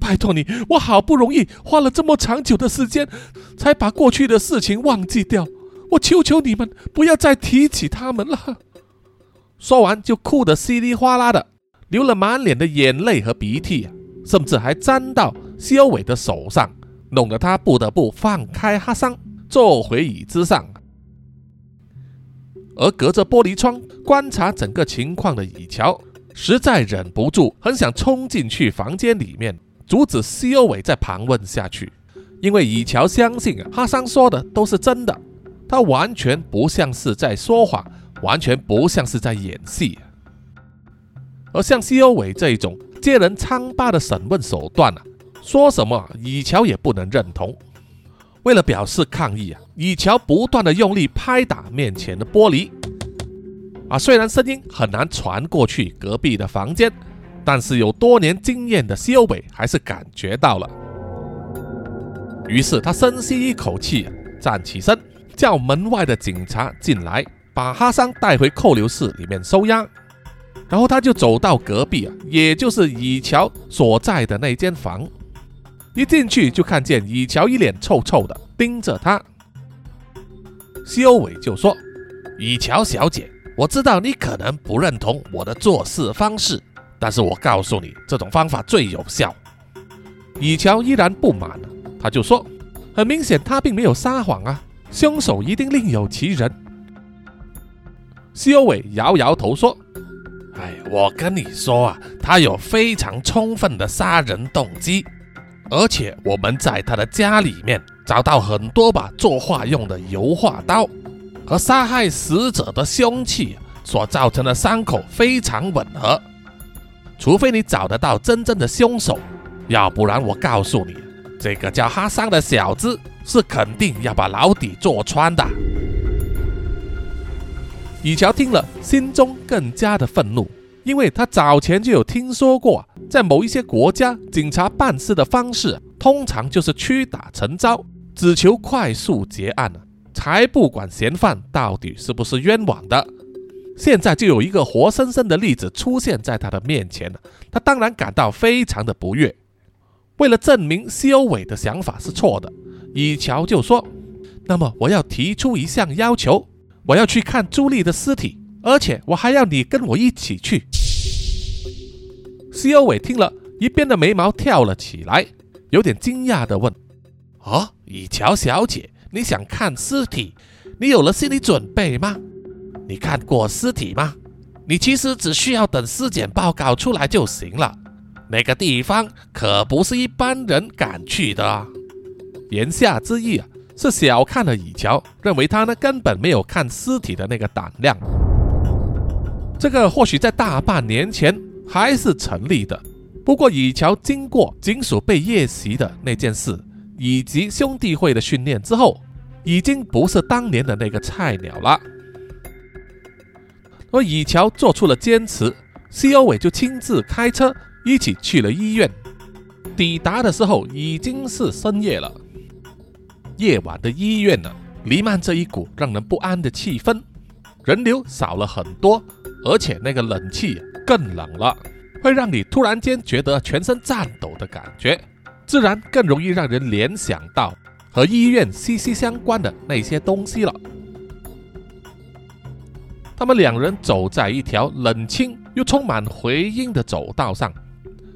拜托你，我好不容易花了这么长久的时间，才把过去的事情忘记掉。我求求你们，不要再提起他们了。”说完就哭得稀里哗啦的，流了满脸的眼泪和鼻涕，甚至还沾到西欧伟的手上，弄得他不得不放开哈桑。坐回椅子上，而隔着玻璃窗观察整个情况的以乔，实在忍不住，很想冲进去房间里面阻止西欧伟再盘问下去。因为以乔相信哈桑说的都是真的，他完全不像是在说谎，完全不像是在演戏。而像西欧伟这一种揭人疮疤的审问手段啊，说什么以乔也不能认同。为了表示抗议啊，以乔不断的用力拍打面前的玻璃啊，虽然声音很难传过去隔壁的房间，但是有多年经验的西欧伟还是感觉到了。于是他深吸一口气，站起身，叫门外的警察进来，把哈桑带回扣留室里面收押。然后他就走到隔壁啊，也就是以乔所在的那间房。一进去就看见以乔一脸臭臭的盯着他，西欧伟就说：“以乔小姐，我知道你可能不认同我的做事方式，但是我告诉你，这种方法最有效。”以乔依然不满，他就说：“很明显，他并没有撒谎啊，凶手一定另有其人。”西欧伟摇摇头说：“哎，我跟你说啊，他有非常充分的杀人动机。”而且我们在他的家里面找到很多把作画用的油画刀，和杀害死者的凶器所造成的伤口非常吻合。除非你找得到真正的凶手，要不然我告诉你，这个叫哈桑的小子是肯定要把牢底坐穿的。以乔听了，心中更加的愤怒。因为他早前就有听说过，在某一些国家，警察办事的方式通常就是屈打成招，只求快速结案才不管嫌犯到底是不是冤枉的。现在就有一个活生生的例子出现在他的面前了他当然感到非常的不悦。为了证明西欧伟的想法是错的，以乔就说：“那么我要提出一项要求，我要去看朱莉的尸体。”而且我还要你跟我一起去。西欧伟听了一边的眉毛跳了起来，有点惊讶的问：“哦，以乔小姐，你想看尸体？你有了心理准备吗？你看过尸体吗？你其实只需要等尸检报告出来就行了。那个地方可不是一般人敢去的。”言下之意啊，是小看了以乔，认为他呢根本没有看尸体的那个胆量。这个或许在大半年前还是成立的，不过，以乔经过警署被夜袭的那件事，以及兄弟会的训练之后，已经不是当年的那个菜鸟了。而以乔做出了坚持，C.O. 伟就亲自开车一起去了医院。抵达的时候已经是深夜了。夜晚的医院呢，弥漫着一股让人不安的气氛，人流少了很多，而且那个冷气更冷了。会让你突然间觉得全身颤抖的感觉，自然更容易让人联想到和医院息息相关的那些东西了。他们两人走在一条冷清又充满回音的走道上，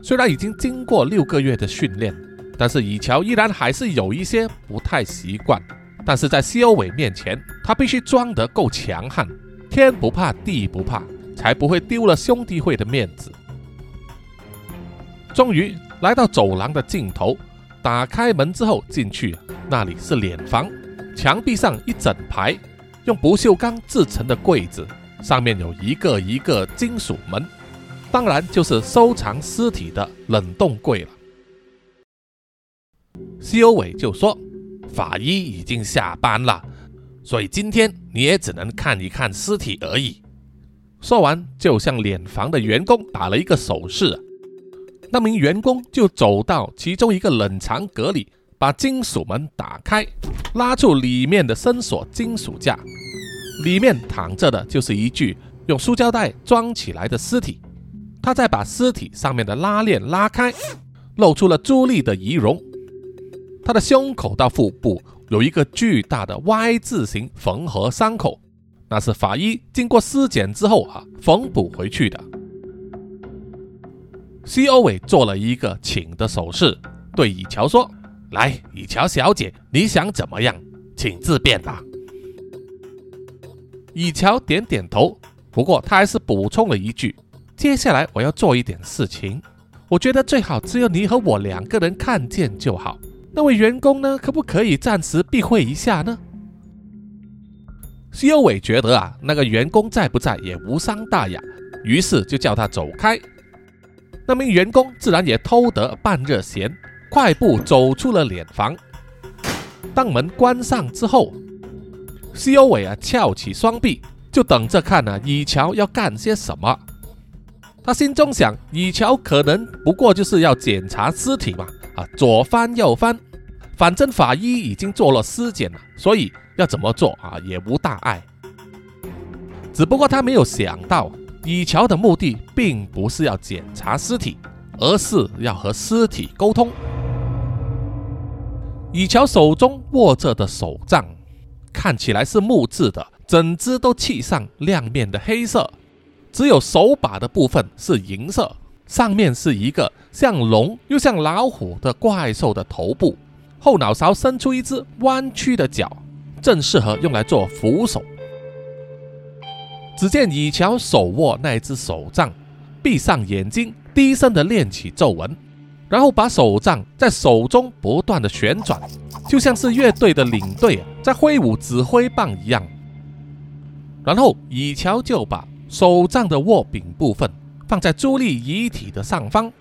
虽然已经经过六个月的训练，但是以乔依然还是有一些不太习惯。但是在西欧伟面前，他必须装得够强悍，天不怕地不怕，才不会丢了兄弟会的面子。终于来到走廊的尽头，打开门之后进去，那里是殓房，墙壁上一整排用不锈钢制成的柜子，上面有一个一个金属门，当然就是收藏尸体的冷冻柜了。西欧伟就说：“法医已经下班了，所以今天你也只能看一看尸体而已。”说完，就向脸房的员工打了一个手势。那名员工就走到其中一个冷藏格里，把金属门打开，拉出里面的伸锁金属架，里面躺着的就是一具用塑胶袋装起来的尸体。他再把尸体上面的拉链拉开，露出了朱莉的仪容。他的胸口到腹部有一个巨大的 Y 字形缝合伤口，那是法医经过尸检之后啊缝补回去的。C.O. 伟做了一个请的手势，对以乔说：“来，以乔小姐，你想怎么样，请自便吧。”以乔点点头，不过他还是补充了一句：“接下来我要做一点事情，我觉得最好只有你和我两个人看见就好。那位员工呢，可不可以暂时避讳一下呢？”C.O. 伟觉得啊，那个员工在不在也无伤大雅，于是就叫他走开。那名员工自然也偷得半热闲，快步走出了殓房。当门关上之后，西欧伟啊翘起双臂，就等着看呢以乔要干些什么。他心中想，以乔可能不过就是要检查尸体嘛，啊左翻右翻，反正法医已经做了尸检了，所以要怎么做啊也无大碍。只不过他没有想到。以乔的目的并不是要检查尸体，而是要和尸体沟通。以乔手中握着的手杖看起来是木质的，整只都漆上亮面的黑色，只有手把的部分是银色，上面是一个像龙又像老虎的怪兽的头部，后脑勺伸出一只弯曲的角，正适合用来做扶手。只见以乔手握那只手杖，闭上眼睛，低声的念起咒文，然后把手杖在手中不断的旋转，就像是乐队的领队在挥舞指挥棒一样。然后以乔就把手杖的握柄部分放在朱莉遗体的上方，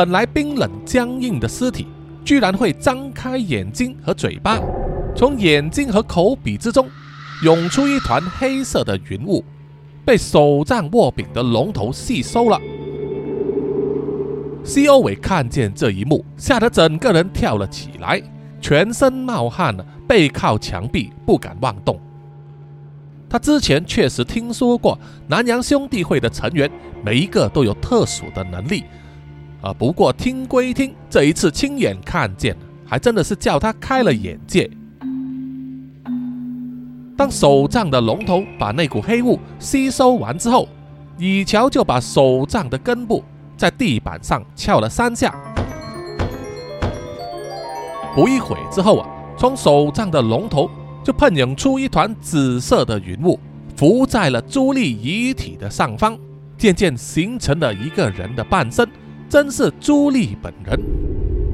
本来冰冷僵硬的尸体，居然会张开眼睛和嘴巴，从眼睛和口鼻之中涌出一团黑色的云雾。被手杖握柄的龙头吸收了。西欧伟看见这一幕，吓得整个人跳了起来，全身冒汗，背靠墙壁，不敢妄动。他之前确实听说过南洋兄弟会的成员每一个都有特殊的能力，啊，不过听归听，这一次亲眼看见，还真的是叫他开了眼界。当手杖的龙头把那股黑雾吸收完之后，以乔就把手杖的根部在地板上敲了三下。不一会之后啊，从手杖的龙头就喷涌出一团紫色的云雾，浮在了朱莉遗体的上方，渐渐形成了一个人的半身，真是朱莉本人。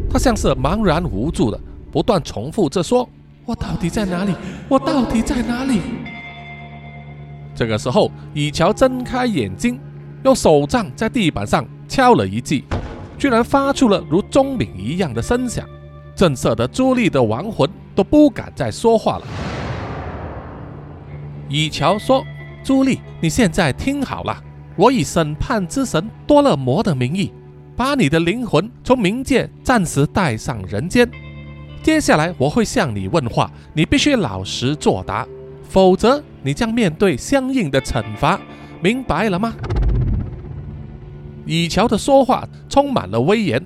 他像是茫然无助的，不断重复着说。我到底在哪里？我到底在哪里？这个时候，以乔睁开眼睛，用手杖在地板上敲了一记，居然发出了如钟鸣一样的声响，震慑的朱莉的亡魂都不敢再说话了。以乔说：“朱莉，你现在听好了，我以审判之神多勒摩的名义，把你的灵魂从冥界暂时带上人间。接下来我会向你问话，你必须老实作答，否则你将面对相应的惩罚，明白了吗？”以乔的说话充满了威严，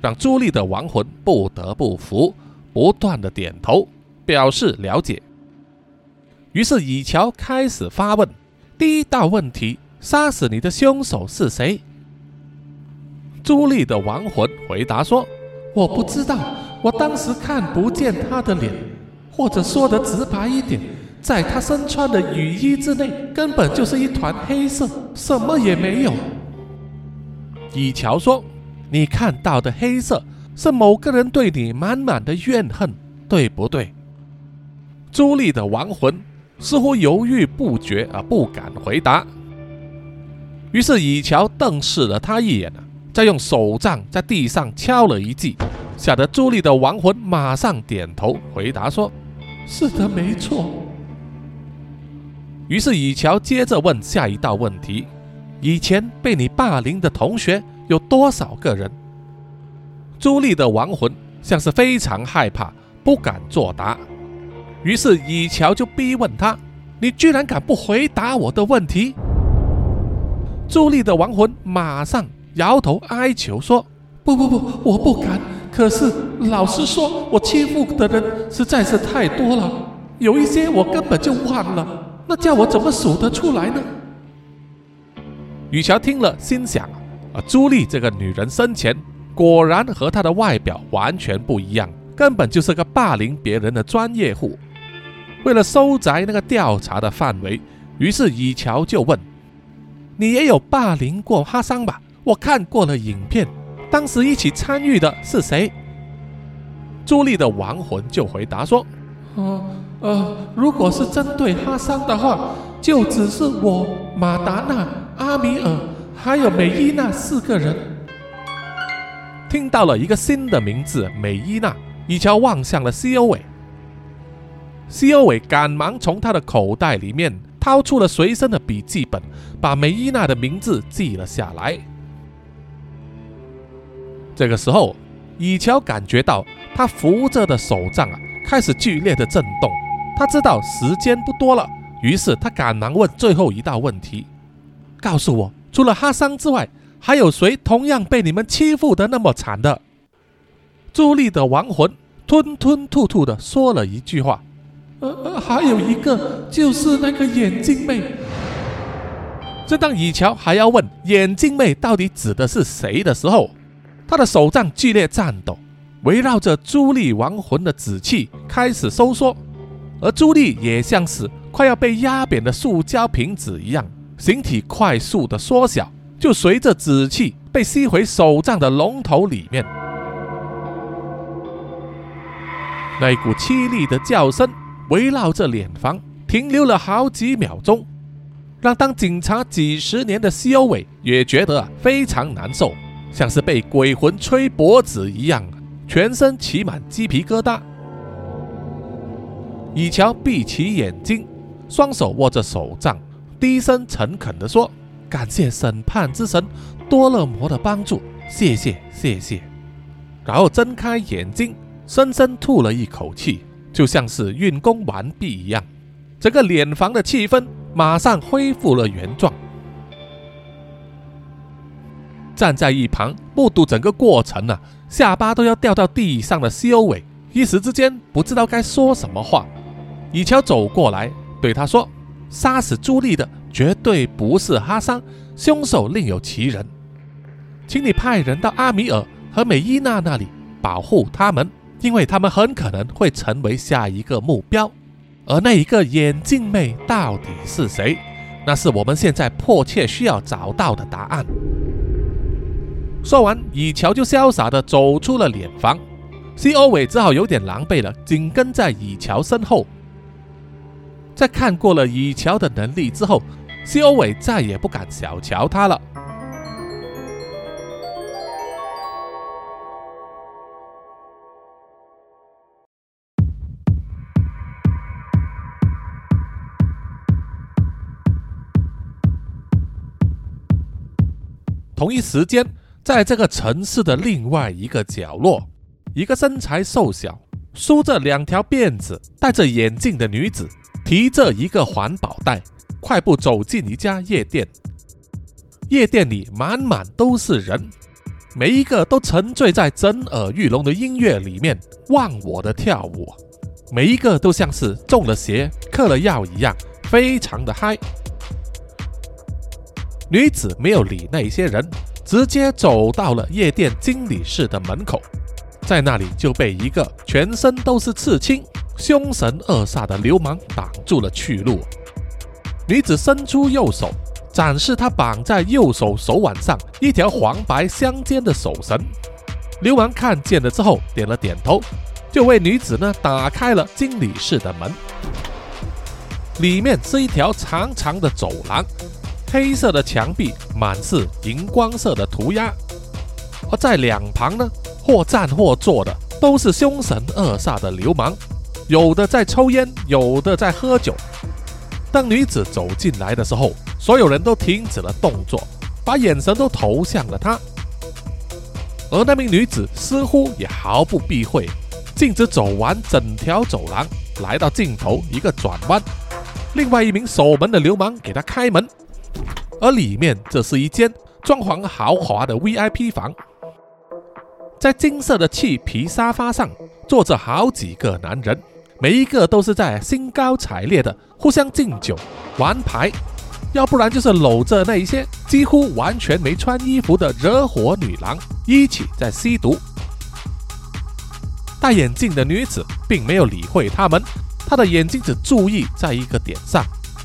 让朱莉的亡魂不得不服，不断的点头表示了解。于是以乔开始发问：第一道问题，杀死你的凶手是谁？朱莉的亡魂回答说：“我不知道，我当时看不见他的脸，或者说的直白一点，在他身穿的雨衣之内，根本就是一团黑色，什么也没有。”以乔说：“你看到的黑色，是某个人对你满满的怨恨，对不对？”朱莉的亡魂。似乎犹豫不决而，不敢回答。于是以乔瞪视了他一眼，再用手杖在地上敲了一记，吓得朱莉的亡魂马上点头回答说：“是的，没错。”于是以乔接着问下一道问题：“以前被你霸凌的同学有多少个人？”朱莉的亡魂像是非常害怕，不敢作答。于是以乔就逼问他：“你居然敢不回答我的问题？”朱莉的亡魂马上摇头哀求说：“不不不，我不敢。可是老实说，我欺负的人实在是太多了，有一些我根本就忘了，那叫我怎么数得出来呢？”雨乔听了，心想：“啊，朱莉这个女人生前果然和她的外表完全不一样，根本就是个霸凌别人的专业户。”为了收窄那个调查的范围，于是以乔就问：“你也有霸凌过哈桑吧？我看过了影片，当时一起参与的是谁？”朱莉的亡魂就回答说：“哦呃，如果是针对哈桑的话，就只是我、马达纳、阿米尔还有美伊娜四个人。”听到了一个新的名字——美伊娜，以乔望向了西欧伟。西欧伟赶忙从他的口袋里面掏出了随身的笔记本，把梅伊娜的名字记了下来。这个时候，以乔感觉到他扶着的手杖啊开始剧烈的震动，他知道时间不多了，于是他赶忙问最后一道问题：“告诉我，除了哈桑之外，还有谁同样被你们欺负的那么惨的？”朱莉的亡魂吞吞吐吐的说了一句话。呃，还有一个就是那个眼镜妹。正当以乔还要问眼镜妹到底指的是谁的时候，他的手杖剧烈颤抖，围绕着朱莉亡魂的紫气开始收缩，而朱莉也像是快要被压扁的塑胶瓶子一样，形体快速的缩小，就随着紫气被吸回手杖的龙头里面。那股凄厉的叫声。围绕着脸房停留了好几秒钟，让当警察几十年的西欧伟也觉得非常难受，像是被鬼魂吹脖子一样，全身起满鸡皮疙瘩。以乔闭起眼睛，双手握着手杖，低声诚恳地说：“感谢审判之神多勒摩的帮助，谢谢谢谢。”然后睁开眼睛，深深吐了一口气。就像是运功完毕一样，整个脸房的气氛马上恢复了原状。站在一旁目睹整个过程呢，下巴都要掉到地上的西欧伟一时之间不知道该说什么话。以乔走过来对他说：“杀死朱莉的绝对不是哈桑，凶手另有其人，请你派人到阿米尔和美伊娜那里保护他们。”因为他们很可能会成为下一个目标，而那一个眼镜妹到底是谁？那是我们现在迫切需要找到的答案。说完，以乔就潇洒的走出了脸房，西欧伟只好有点狼狈了，紧跟在以乔身后。在看过了以乔的能力之后，西欧伟再也不敢小瞧他了。同一时间。在这个城市的另外一个角落，一个身材瘦小、梳着两条辫子、戴着眼镜的女子，提着一个环保袋，快步走进一家夜店。夜店里满满都是人，每一个都沉醉在震耳欲聋的音乐里面，忘我的跳舞。每一个都像是中了邪、嗑了药一样，非常的嗨。女子没有理那些人，直接走到了夜店经理室的门口，在那里就被一个全身都是刺青、凶神恶煞的流氓挡住了去路。女子伸出右手，展示她绑在右手手腕上一条黄白相间的手绳。流氓看见了之后，点了点头，就为女子呢打开了经理室的门。里面是一条长长的走廊。黑色的墙壁满是荧光色的涂鸦，而在两旁呢，或站或坐的都是凶神恶煞的流氓，有的在抽烟，有的在喝酒。当女子走进来的时候，所有人都停止了动作，把眼神都投向了她。而那名女子似乎也毫不避讳，径直走完整条走廊，来到尽头一个转弯，另外一名守门的流氓给她开门。而里面这是一间装潢豪华的 VIP 房，在金色的漆皮沙发上坐着好几个男人，每一个都是在兴高采烈的互相敬酒、玩牌，要不然就是搂着那一些几乎完全没穿衣服的惹火女郎一起在吸毒。戴眼镜的女子并没有理会他们，她的眼睛只注意在一个点上，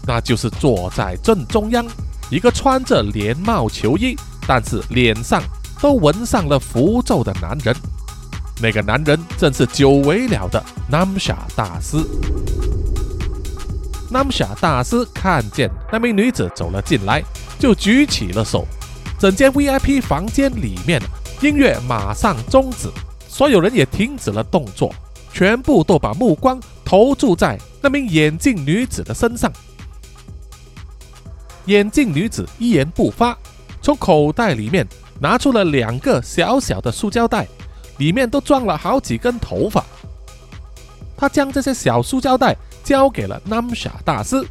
那就是坐在正中央。一个穿着连帽球衣，但是脸上都纹上了符咒的男人，那个男人正是久违了的南姆夏大师。南姆夏大师看见那名女子走了进来，就举起了手，整间 VIP 房间里面音乐马上终止，所有人也停止了动作，全部都把目光投注在那名眼镜女子的身上。眼镜女子一言不发，从口袋里面拿出了两个小小的塑胶袋，里面都装了好几根头发。她将这些小塑胶袋交给了南姆夏大师。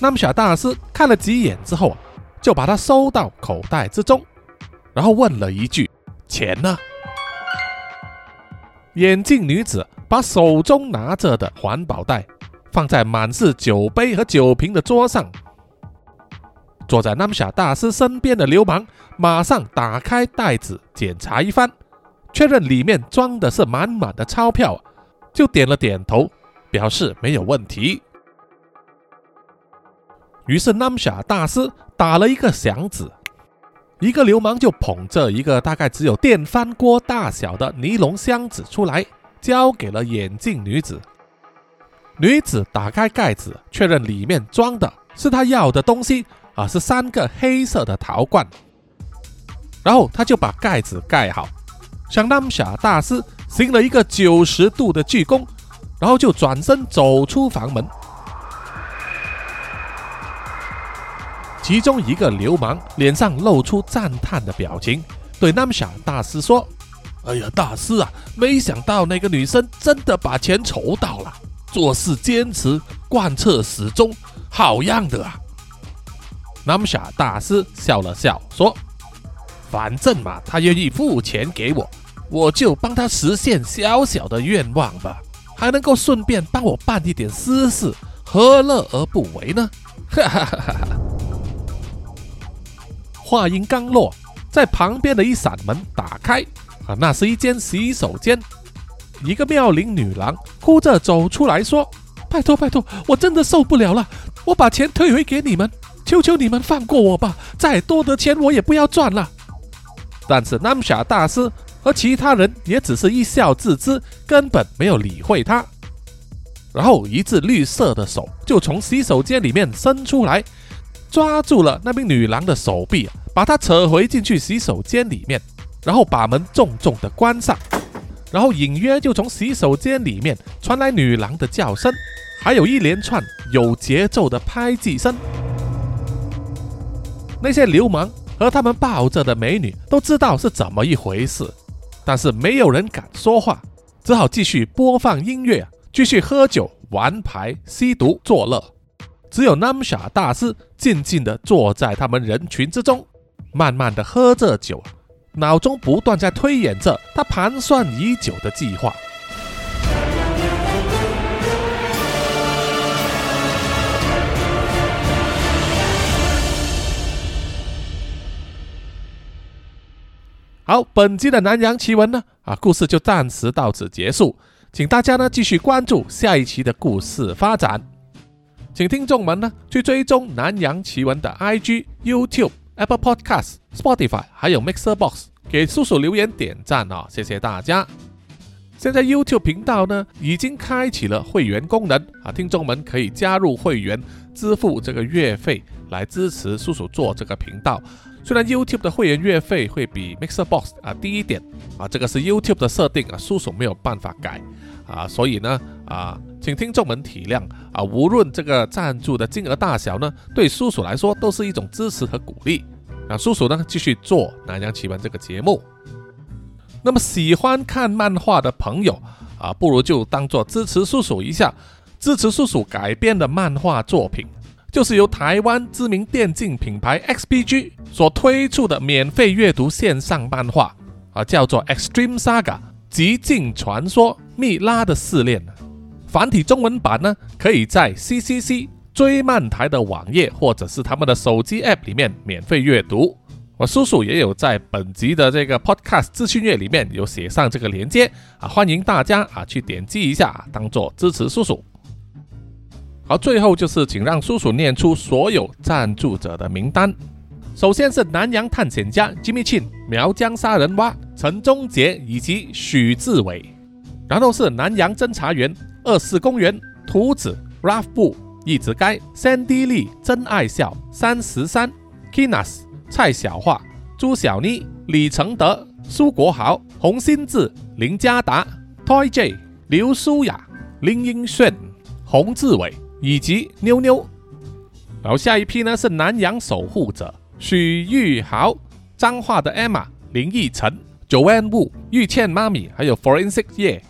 南姆夏大师看了几眼之后，就把它收到口袋之中，然后问了一句：“钱呢？”眼镜女子把手中拿着的环保袋放在满是酒杯和酒瓶的桌上。坐在 Namsha 大师身边的流氓马上打开袋子检查一番，确认里面装的是满满的钞票，就点了点头，表示没有问题。于是南夏大师打了一个响指，一个流氓就捧着一个大概只有电饭锅大小的尼龙箱子出来，交给了眼镜女子。女子打开盖子，确认里面装的是她要的东西。啊，是三个黑色的陶罐，然后他就把盖子盖好，向南夏大师行了一个九十度的鞠躬，然后就转身走出房门。其中一个流氓脸上露出赞叹的表情，对南夏大师说：“哎呀，大师啊，没想到那个女生真的把钱筹到了，做事坚持贯彻始终，好样的啊！”南姆夏大师笑了笑，说：“反正嘛，他愿意付钱给我，我就帮他实现小小的愿望吧，还能够顺便帮我办一点私事，何乐而不为呢？”哈哈哈哈！话音刚落，在旁边的一扇门打开，啊，那是一间洗手间，一个妙龄女郎哭着走出来说：“拜托拜托，我真的受不了了，我把钱退回给你们。”求求你们放过我吧！再多的钱我也不要赚了。但是南夏大师和其他人也只是一笑置之，根本没有理会他。然后一只绿色的手就从洗手间里面伸出来，抓住了那名女郎的手臂，把她扯回进去洗手间里面，然后把门重重的关上。然后隐约就从洗手间里面传来女郎的叫声，还有一连串有节奏的拍击声。那些流氓和他们抱着的美女都知道是怎么一回事，但是没有人敢说话，只好继续播放音乐，继续喝酒、玩牌、吸毒、作乐。只有 Namsha 大师静静地坐在他们人群之中，慢慢地喝着酒，脑中不断在推演着他盘算已久的计划。好，本期的南洋奇闻呢，啊，故事就暂时到此结束，请大家呢继续关注下一期的故事发展，请听众们呢去追踪南洋奇闻的 IG、YouTube、Apple Podcasts、Spotify，还有 Mixer Box，给叔叔留言点赞哦，谢谢大家。现在 YouTube 频道呢已经开启了会员功能啊，听众们可以加入会员，支付这个月费来支持叔叔做这个频道。虽然 YouTube 的会员月费会比 Mixer Box 啊低一点啊，这个是 YouTube 的设定啊，叔叔没有办法改啊，所以呢啊，请听众们体谅啊，无论这个赞助的金额大小呢，对叔叔来说都是一种支持和鼓励啊，叔叔呢继续做《南洋奇闻》这个节目。那么喜欢看漫画的朋友啊，不如就当做支持叔叔一下，支持叔叔改编的漫画作品。就是由台湾知名电竞品牌 XPG 所推出的免费阅读线上漫画啊，叫做《Extreme Saga 极境传说：蜜拉的试炼》。繁体中文版呢，可以在 CCC 追漫台的网页或者是他们的手机 App 里面免费阅读。我叔叔也有在本集的这个 Podcast 资讯页里面有写上这个链接啊，欢迎大家啊去点击一下，当做支持叔叔。好，最后就是请让叔叔念出所有赞助者的名单。首先是南洋探险家 Jimmy Chin、苗疆杀人蛙陈忠杰以及许志伟，然后是南洋侦查员二四公园图子 Ralph 布一直该 Sandy Lee 真爱笑三十三 Kinas 蔡小桦朱小妮李承德苏国豪洪新志林家达 Toy J 刘舒雅林英炫洪志伟。以及妞妞，然后下一批呢是南洋守护者许玉豪、彰化的 Emma、林奕晨、Joanne Wu、玉倩妈咪，还有 Forensic 叶。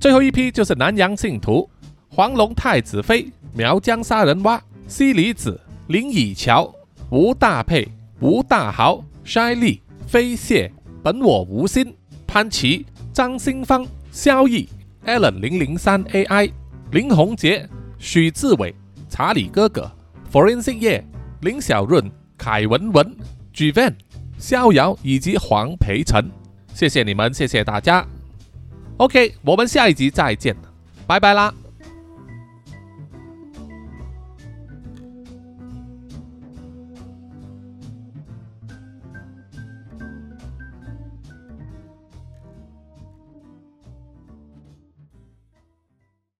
最后一批就是南洋信徒黄龙太子妃、苗疆杀人蛙、西里子、林以乔、吴大佩、吴大豪、筛利、飞蟹、本我无心、潘琪、张新芳、萧毅、Allen 零零三 AI、林宏杰。许志伟、查理哥哥、Forensic 叶、林小润、凯文文、Gvan、逍遥以及黄培成，谢谢你们，谢谢大家。OK，我们下一集再见，拜拜啦。